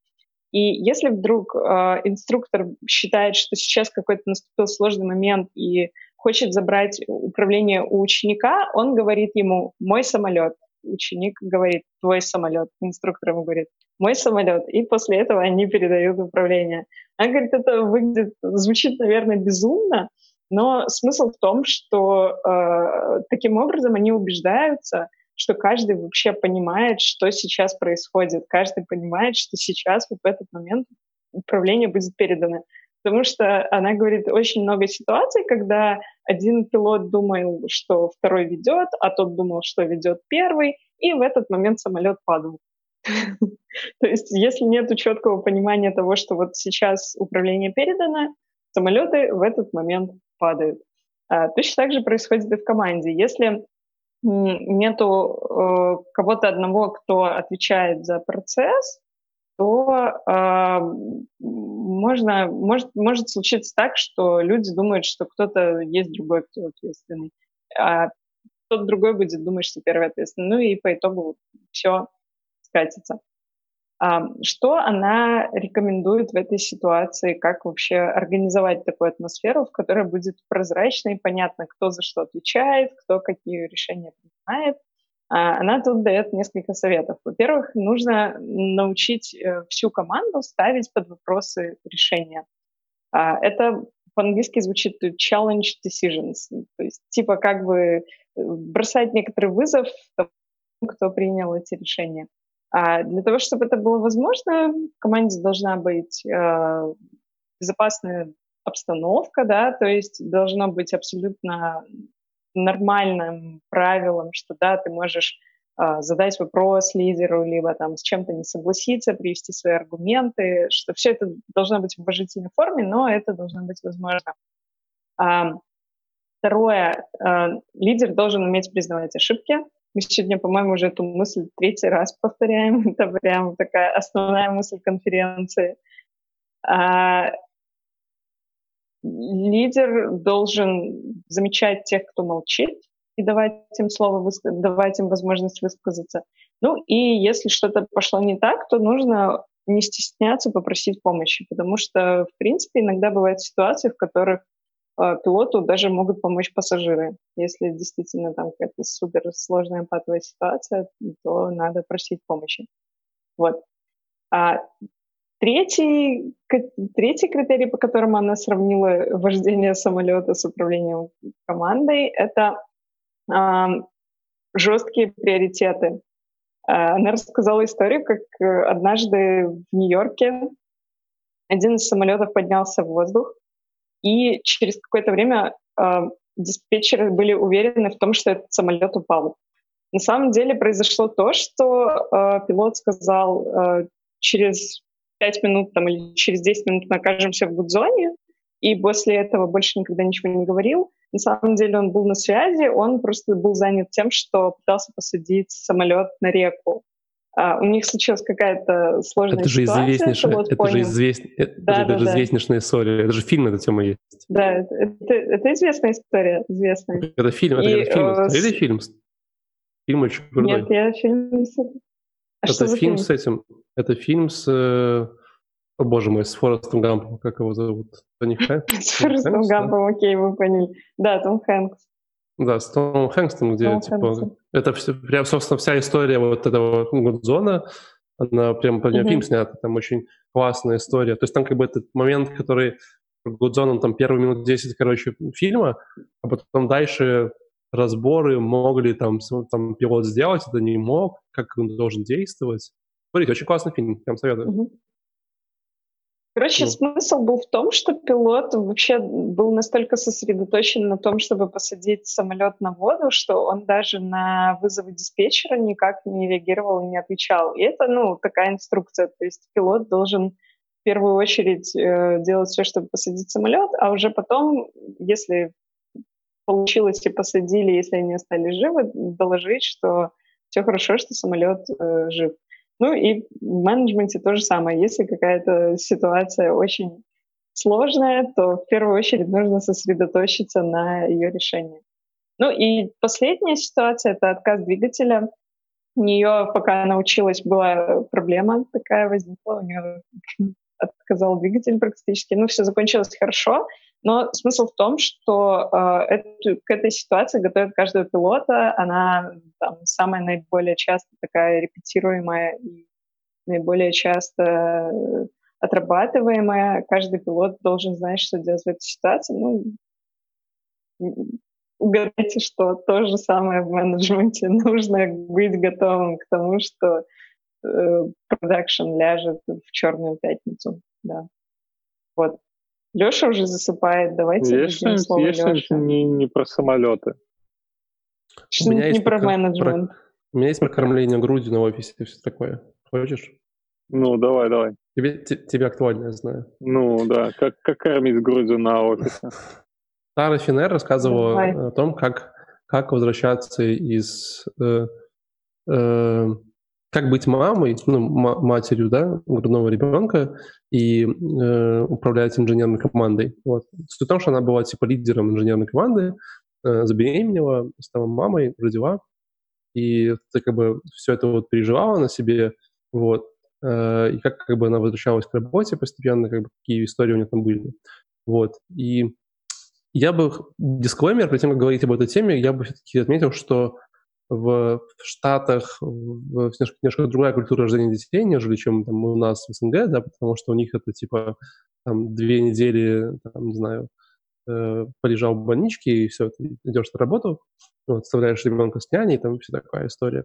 И если вдруг э, инструктор считает, что сейчас какой-то наступил сложный момент и хочет забрать управление у ученика, он говорит ему «мой самолет». Ученик говорит «твой самолет». Инструктор ему говорит «мой самолет». И после этого они передают управление. Она говорит, это выглядит, звучит, наверное, безумно, но смысл в том, что э, таким образом они убеждаются, что каждый вообще понимает, что сейчас происходит. Каждый понимает, что сейчас, вот в этот момент, управление будет передано. Потому что она говорит очень много ситуаций, когда один пилот думал, что второй ведет, а тот думал, что ведет первый, и в этот момент самолет падал. *laughs* То есть, если нет четкого понимания того, что вот сейчас управление передано, самолеты в этот момент падают. А, точно так же происходит и в команде. Если нету э, кого-то одного, кто отвечает за процесс, то э, можно, может, может случиться так, что люди думают, что кто-то есть другой, кто ответственный, а кто-то другой будет думать, что первый ответственный. Ну и по итогу все скатится. Что она рекомендует в этой ситуации, как вообще организовать такую атмосферу, в которой будет прозрачно и понятно, кто за что отвечает, кто какие решения принимает. А, она тут дает несколько советов. Во-первых, нужно научить э, всю команду ставить под вопросы решения. А, это по-английски звучит challenge decisions, то есть типа как бы э, бросать некоторый вызов тому, кто принял эти решения. А для того, чтобы это было возможно, в команде должна быть э, безопасная обстановка, да, то есть должно быть абсолютно нормальным правилом, что да, ты можешь э, задать вопрос лидеру, либо там с чем-то не согласиться, привести свои аргументы, что все это должно быть в уважительной форме, но это должно быть возможно. А, второе, э, лидер должен уметь признавать ошибки, мы сегодня, по-моему, уже эту мысль третий раз повторяем. *laughs* Это прям такая основная мысль конференции. А, лидер должен замечать тех, кто молчит, и давать им слово, давать им возможность высказаться. Ну и если что-то пошло не так, то нужно не стесняться попросить помощи, потому что, в принципе, иногда бывают ситуации, в которых пилоту даже могут помочь пассажиры. Если действительно там какая-то супер сложная патовая ситуация, то надо просить помощи. Вот. А третий, третий критерий, по которому она сравнила вождение самолета с управлением командой, это э, жесткие приоритеты. Она рассказала историю, как однажды в Нью-Йорке один из самолетов поднялся в воздух, и через какое-то время э, диспетчеры были уверены в том, что этот самолет упал. На самом деле произошло то, что э, пилот сказал, э, через 5 минут там, или через 10 минут мы окажемся в гудзоне, и после этого больше никогда ничего не говорил. На самом деле он был на связи, он просто был занят тем, что пытался посадить самолет на реку. А, у них случилась какая-то сложная это же ситуация. Известнейшая, это понял. же, извест... это да, да, это да. известнейшая история. Это же фильм на эту тему есть. Да, это, это, это известная история, известная. Это фильм, это, И, это фильм. Э, с... фильм? Фильм очень крутой. Нет, я фильм не а Это фильм, фильм с этим. Это фильм с... Э, о, боже мой, с Форестом Гампом. Как его зовут? Тони *laughs* Хэнкс? С Форестом Гампом, окей, вы поняли. Да, Том Хэнкс. Да, с Томом Хэнксом, где, Том типа. Это все, прям, собственно, вся история вот этого Гудзона, она прям по mm-hmm. фильм снята, там очень классная история. То есть там как бы этот момент, который Гудзон, он там первые минут 10, короче, фильма, а потом дальше разборы, мог ли там, там пилот сделать, это не мог, как он должен действовать. Смотрите, очень классный фильм, прям советую. Mm-hmm. Короче, ну. смысл был в том, что пилот вообще был настолько сосредоточен на том, чтобы посадить самолет на воду, что он даже на вызовы диспетчера никак не реагировал и не отвечал. И это, ну, такая инструкция. То есть пилот должен в первую очередь э, делать все, чтобы посадить самолет, а уже потом, если получилось и посадили, если они остались живы, доложить, что все хорошо, что самолет э, жив. Ну и в менеджменте то же самое. Если какая-то ситуация очень сложная, то в первую очередь нужно сосредоточиться на ее решении. Ну и последняя ситуация — это отказ двигателя. У нее, пока она училась, была проблема такая возникла, у нее отказал двигатель практически. Ну, все закончилось хорошо, но смысл в том, что э, эту, к этой ситуации готовят каждого пилота. Она там, самая наиболее часто такая репетируемая и наиболее часто э, отрабатываемая. Каждый пилот должен знать, что делать в этой ситуации. Ну, угадайте, что то же самое в менеджменте. *laughs* Нужно быть готовым к тому, что продакшн э, ляжет в черную пятницу. Да. Вот. Леша уже засыпает. Давайте есть дадим слово есть Леше. Не, не про самолеты. У меня не про менеджмент. Про, у меня есть прокормление грудью на офисе и все такое. Хочешь? Ну, давай, давай. Тебе, тебе актуально, я знаю. Ну, да. Как, как кормить грудью на офисе? Сара Финер рассказывала давай. о том, как, как возвращаться из... Э, э, как быть мамой, ну, матерью, да, грудного ребенка и э, управлять инженерной командой. Вот. Суть в том, что она была типа лидером инженерной команды, э, забеременела, стала мамой, родила, и ты как бы все это вот переживала на себе, вот, э, и как, как бы она возвращалась к работе постепенно, как бы какие истории у нее там были. Вот. И я бы, дисклеймер, перед тем, как говорить об этой теме, я бы все-таки отметил, что в, Штатах в, немножко, немножко другая культура рождения детей, нежели чем там у нас в СНГ, да, потому что у них это типа там две недели, там, не знаю, э, полежал в больничке, и все, ты идешь на работу, вот, оставляешь ребенка с няней, там вся такая история.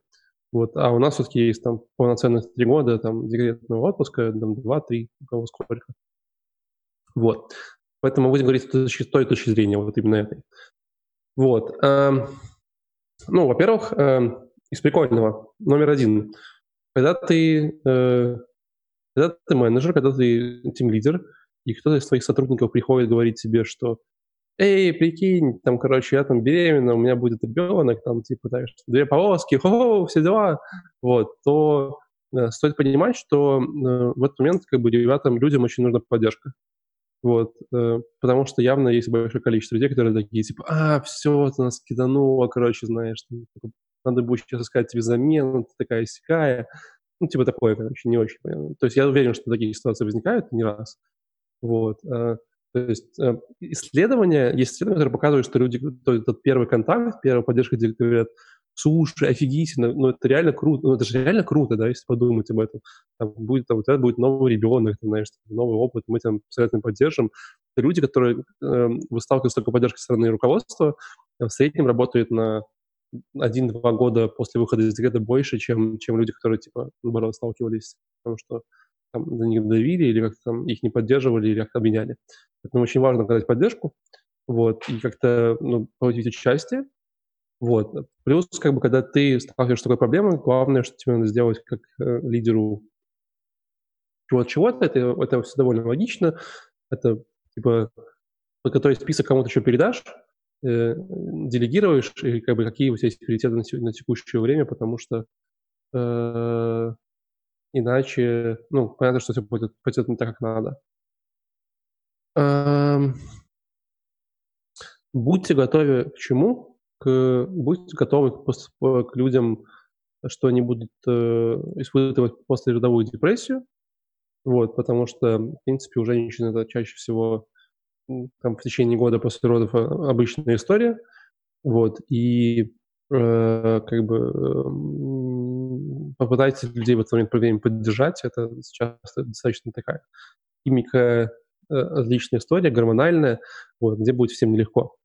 Вот, а у нас все-таки есть там полноценных три года там декретного отпуска, там два-три, у кого сколько. Вот. Поэтому будем говорить с той точки зрения, вот именно этой. Вот. Ну, во-первых, э, из прикольного. Номер один. Когда ты, э, когда ты менеджер, когда ты тим-лидер, и кто-то из твоих сотрудников приходит говорить тебе, что «Эй, прикинь, там, короче, я там беременна, у меня будет ребенок, там, типа, так, две полоски, хо, все дела», вот, то э, стоит понимать, что э, в этот момент, как бы, ребятам, людям очень нужна поддержка. Вот, э, потому что явно есть большое количество людей, которые такие, типа, а, все, ты нас кидануло, короче, знаешь, надо будет сейчас искать тебе замену, ты такая сякая. Ну, типа такое, короче, не очень понятно. То есть я уверен, что такие ситуации возникают не раз. Вот. Э, то есть э, исследования, есть исследования, которые показывают, что люди, то этот первый контакт, первая поддержка говорят, слушай, офигительно, ну это реально круто, ну это же реально круто, да, если подумать об этом. Там будет, там, у тебя будет новый ребенок, там, знаешь, новый опыт, мы тебя обязательно поддержим. Люди, которые э, сталкиваются с такой поддержкой стороны руководства, в среднем работают на один-два года после выхода из декрета больше, чем, чем люди, которые, типа, наоборот, сталкивались, потому что там, на них давили или как-то там их не поддерживали или как-то обменяли. Поэтому очень важно оказать поддержку, вот, и как-то, ну, получить участие, вот. Плюс, как бы, когда ты сталкиваешься с такой проблемой, главное, что тебе надо сделать как э, лидеру чего-то, это, это все довольно логично. Это, типа, подготовить список кому-то еще передашь, э, делегируешь, и как бы какие у тебя есть приоритеты на, на текущее время, потому что э, иначе, ну, понятно, что все будет, пойдет не так, как надо. Эм, будьте готовы к чему? Будьте готовы к, к людям, что они будут э, испытывать послеродовую депрессию, вот, потому что, в принципе, у женщин это чаще всего там, в течение года после родов а, обычная история, вот, и э, как бы э, попытайтесь людей в этот момент поддержать, это часто достаточно такая химика отличная история, гормональная, вот, где будет всем нелегко.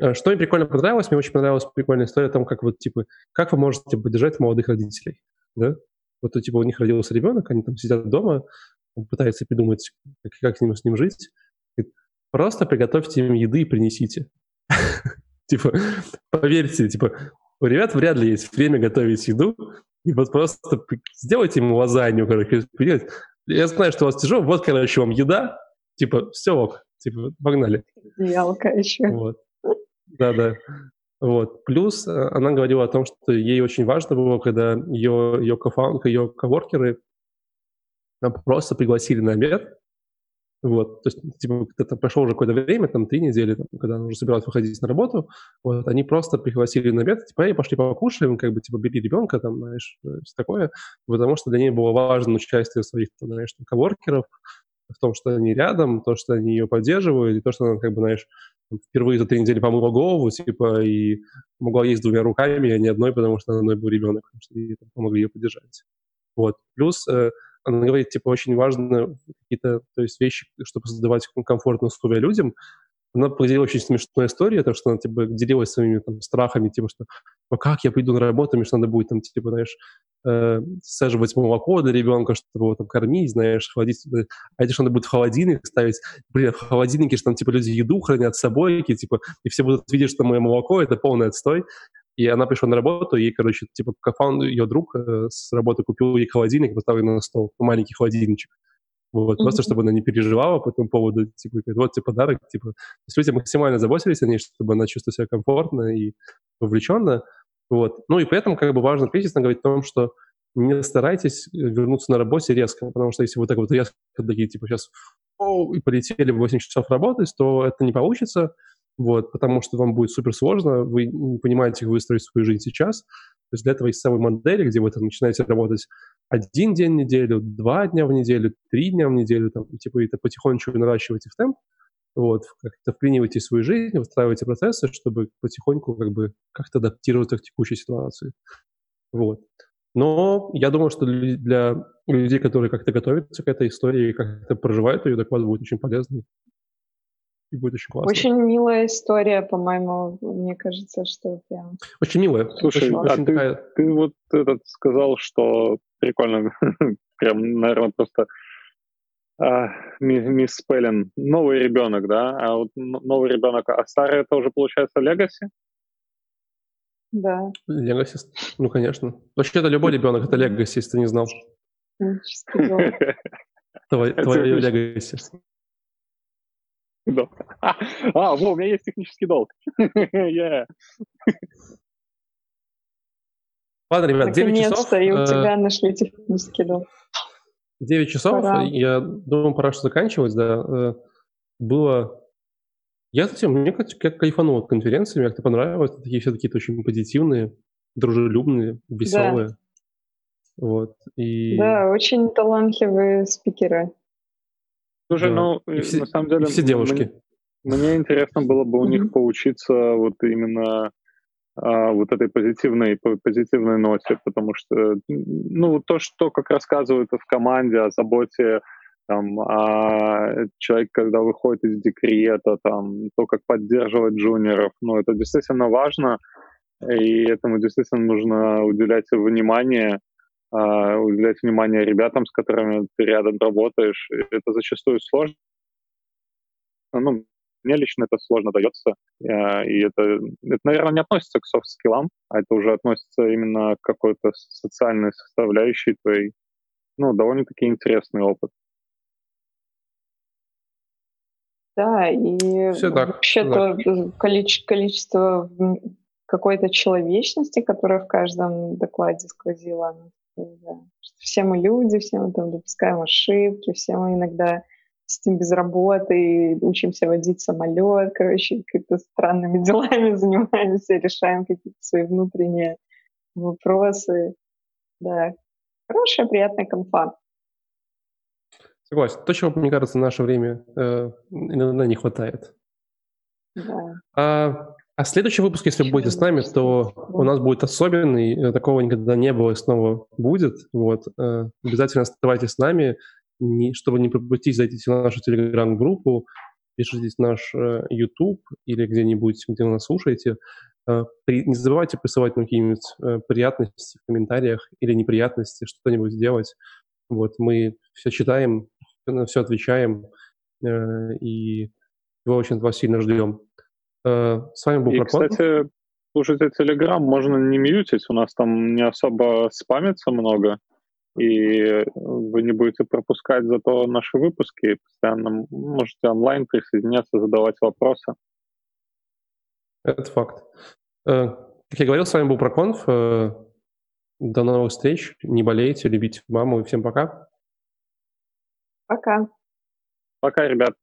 Э, что мне прикольно понравилось, мне очень понравилась прикольная история о том, как вот, типа, как вы можете поддержать молодых родителей, да? Вот, типа, у них родился ребенок, они там сидят дома, пытаются придумать, как, как с ним, с ним жить. Просто приготовьте им еды и принесите. *laughs* Типа, поверьте, типа, у ребят вряд ли есть время готовить еду, и вот просто сделайте ему лазанью, короче, я знаю, что у вас тяжело, вот, короче, вам еда, Типа, все ок, типа, погнали. Ялка еще. Вот. Да-да. Вот. Плюс э, она говорила о том, что ей очень важно было, когда ее, ее кофаунд, ее коворкеры просто пригласили на обед, Вот, то есть, типа, когда прошло уже какое-то время, там, три недели, там, когда уже собирались выходить на работу, вот, они просто пригласили на обед, типа, эй, пошли покушаем, как бы, типа, бери ребенка, там, знаешь, все такое, потому что для нее было важно участие своих, там, знаешь, там, коворкеров, в том, что они рядом, то, что они ее поддерживают, и то, что она, как бы, знаешь, впервые за три недели помыла голову, типа, и могла есть двумя руками, а не одной, потому что одной был ребенок, потому что ей, там, помогли ее поддержать. Вот. Плюс э, она говорит, типа, очень важно какие-то, то есть вещи, чтобы создавать комфортные условия людям. Она поделила очень смешную историю, то, что она, типа, делилась своими там страхами, типа, что ну, как я приду на работу, мне что надо будет, там, типа, знаешь, э, саживать молоко для ребенка, чтобы его там кормить, знаешь, холодить. А это что надо будет в холодильник ставить. Блин, в холодильнике, что там, типа, люди еду хранят с собой, типа, и все будут видеть, что мое молоко — это полный отстой. И она пришла на работу, и, короче, типа, Кафан, ее друг э, с работы купил ей холодильник, поставил на стол, маленький холодильничек. Вот, mm-hmm. просто чтобы она не переживала по этому поводу, типа, вот тебе подарок, типа. То есть люди максимально заботились о ней, чтобы она чувствовала себя комфортно и вовлеченно. Вот. Ну и поэтому как бы важно кризисно говорить о том, что не старайтесь вернуться на работе резко, потому что если вы так вот резко такие, типа, сейчас и полетели в 8 часов работать, то это не получится, вот, потому что вам будет супер сложно, вы не понимаете, как выстроить свою жизнь сейчас. То есть для этого есть самые модели, где вы там начинаете работать один день в неделю, два дня в неделю, три дня в неделю, там, типа, это потихонечку наращиваете в темп, вот, как-то вклиниваете в свою жизнь, выстраиваете процессы, чтобы потихоньку как бы как-то адаптироваться к текущей ситуации. Вот. Но я думаю, что для людей, которые как-то готовятся к этой истории, как-то проживают ее, доклад будет очень полезный и будет очень классно. Очень милая история, по-моему, мне кажется, что прям... Очень милая. Слушай, очень, а очень ты, такая... ты вот этот сказал, что прикольно, *laughs* прям, наверное, просто а, мисс Спеллин, новый ребенок, да? А вот новый ребенок, а старый это уже получается Легаси? Да. Легаси, ну, конечно. Вообще, это любой ребенок, это Легаси, если ты не знал. Твое Легаси. Да. А, во, у меня есть технический долг. *laughs* yeah. Ладно, ребят, 9 часов. Наконец-то и у э, тебя нашли технический долг. 9 часов, пора. я думаю, пора что заканчивать, да. Э, было... Я, кстати, мне как, как кайфанул от конференции, мне как-то понравилось. Такие все такие очень позитивные, дружелюбные, веселые. Да. Вот. И... Да, очень талантливые спикеры. Слушай, да. ну, и все, на самом деле... все девушки. Мне, мне интересно было бы у них поучиться вот именно вот этой позитивной, позитивной ноте, потому что, ну, то, что как рассказывают в команде о заботе там, а человек, когда выходит из декрета, там, то, как поддерживать джуниоров, ну, это действительно важно, и этому действительно нужно уделять внимание, а, уделять внимание ребятам, с которыми ты рядом работаешь. Это зачастую сложно. Ну, мне лично это сложно дается, а, и это, это, наверное, не относится к софт-скиллам, а это уже относится именно к какой-то социальной составляющей твоей. Ну, довольно-таки интересный опыт. Да, и Все так. вообще то количество, количество какой-то человечности, которая в каждом докладе сквозила, да. Все мы люди, все мы там допускаем ошибки, все мы иногда сидим без работы, учимся водить самолет, короче, какими-то странными *laughs* делами занимаемся, решаем какие-то свои внутренние вопросы. Да, хорошая, приятная конфа. Согласен. То, чего, мне кажется, в наше время э, иногда не хватает. Да. А, а следующий выпуск, если вы будете с нами, то у нас будет особенный, э, такого никогда не было и снова будет. Вот. Э, обязательно оставайтесь с нами, не, чтобы не пропустить, зайдите в нашу телеграм-группу, пишите наш э, YouTube или где-нибудь, где вы нас слушаете. При, не забывайте присылать какие-нибудь приятности в комментариях или неприятности, что-нибудь сделать. Вот, мы все читаем, на все отвечаем, и его очень вас сильно ждем. Э, с вами был И, кстати, слушайте, Telegram можно не мьютить, у нас там не особо спамится много, и вы не будете пропускать зато наши выпуски, постоянно можете онлайн присоединяться, задавать вопросы. Это факт. Э, как я говорил, с вами был Проконф. Э, до новых встреч. Не болейте, любите маму и всем пока. Пока. Пока, ребят.